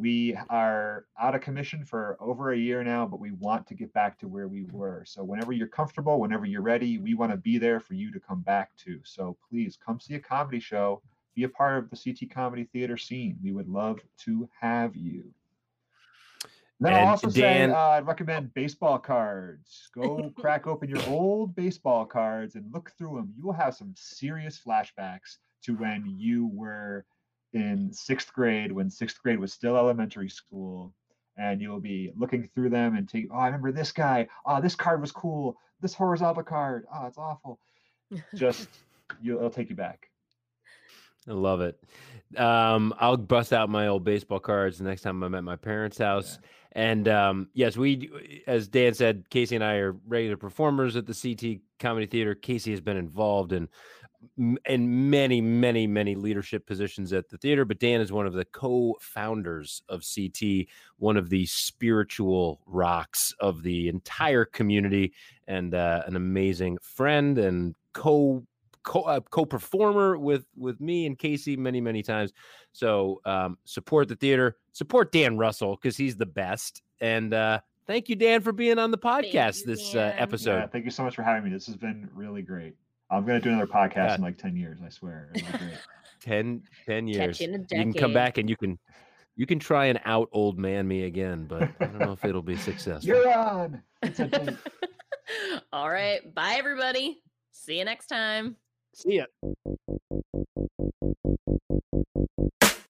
We are out of commission for over a year now, but we want to get back to where we were. So, whenever you're comfortable, whenever you're ready, we want to be there for you to come back to. So, please come see a comedy show, be a part of the Sea Tea Comedy Theater scene. We would love to have you. Then And I'll also Dan- say uh, I'd recommend baseball cards. Go crack open your old baseball cards and look through them. You will have some serious flashbacks to when you were in sixth grade, when sixth grade was still elementary school. And you'll be looking through them and take, oh, I remember this guy. Oh, this card was cool. This horizontal card. Oh, it's awful. Just, you, it'll take you back. I love it. Um, I'll bust out my old baseball cards the next time I'm at my parents' house. And um, yes, we, as Dan said, Casey and I are regular performers at the Sea Tea Comedy Theater. Casey has been involved in in many, many, many leadership positions at the theater, but Dan is one of the co-founders of Sea Tea, one of the spiritual rocks of the entire community, and uh, an amazing friend and co co uh, co-performer with with me and Casey many many times. So um, support the theater, support Dan Russell because he's the best. And uh, thank you, Dan, for being on the podcast you, this uh, episode. Yeah, thank you so much for having me. This has been really great. I'm gonna do another podcast yeah. in like ten years. I swear. 10, 10 years. You can come back and you can you can try and out old man me again, but I don't know if it'll be successful. You're on. All right. Bye everybody. See you next time. See ya.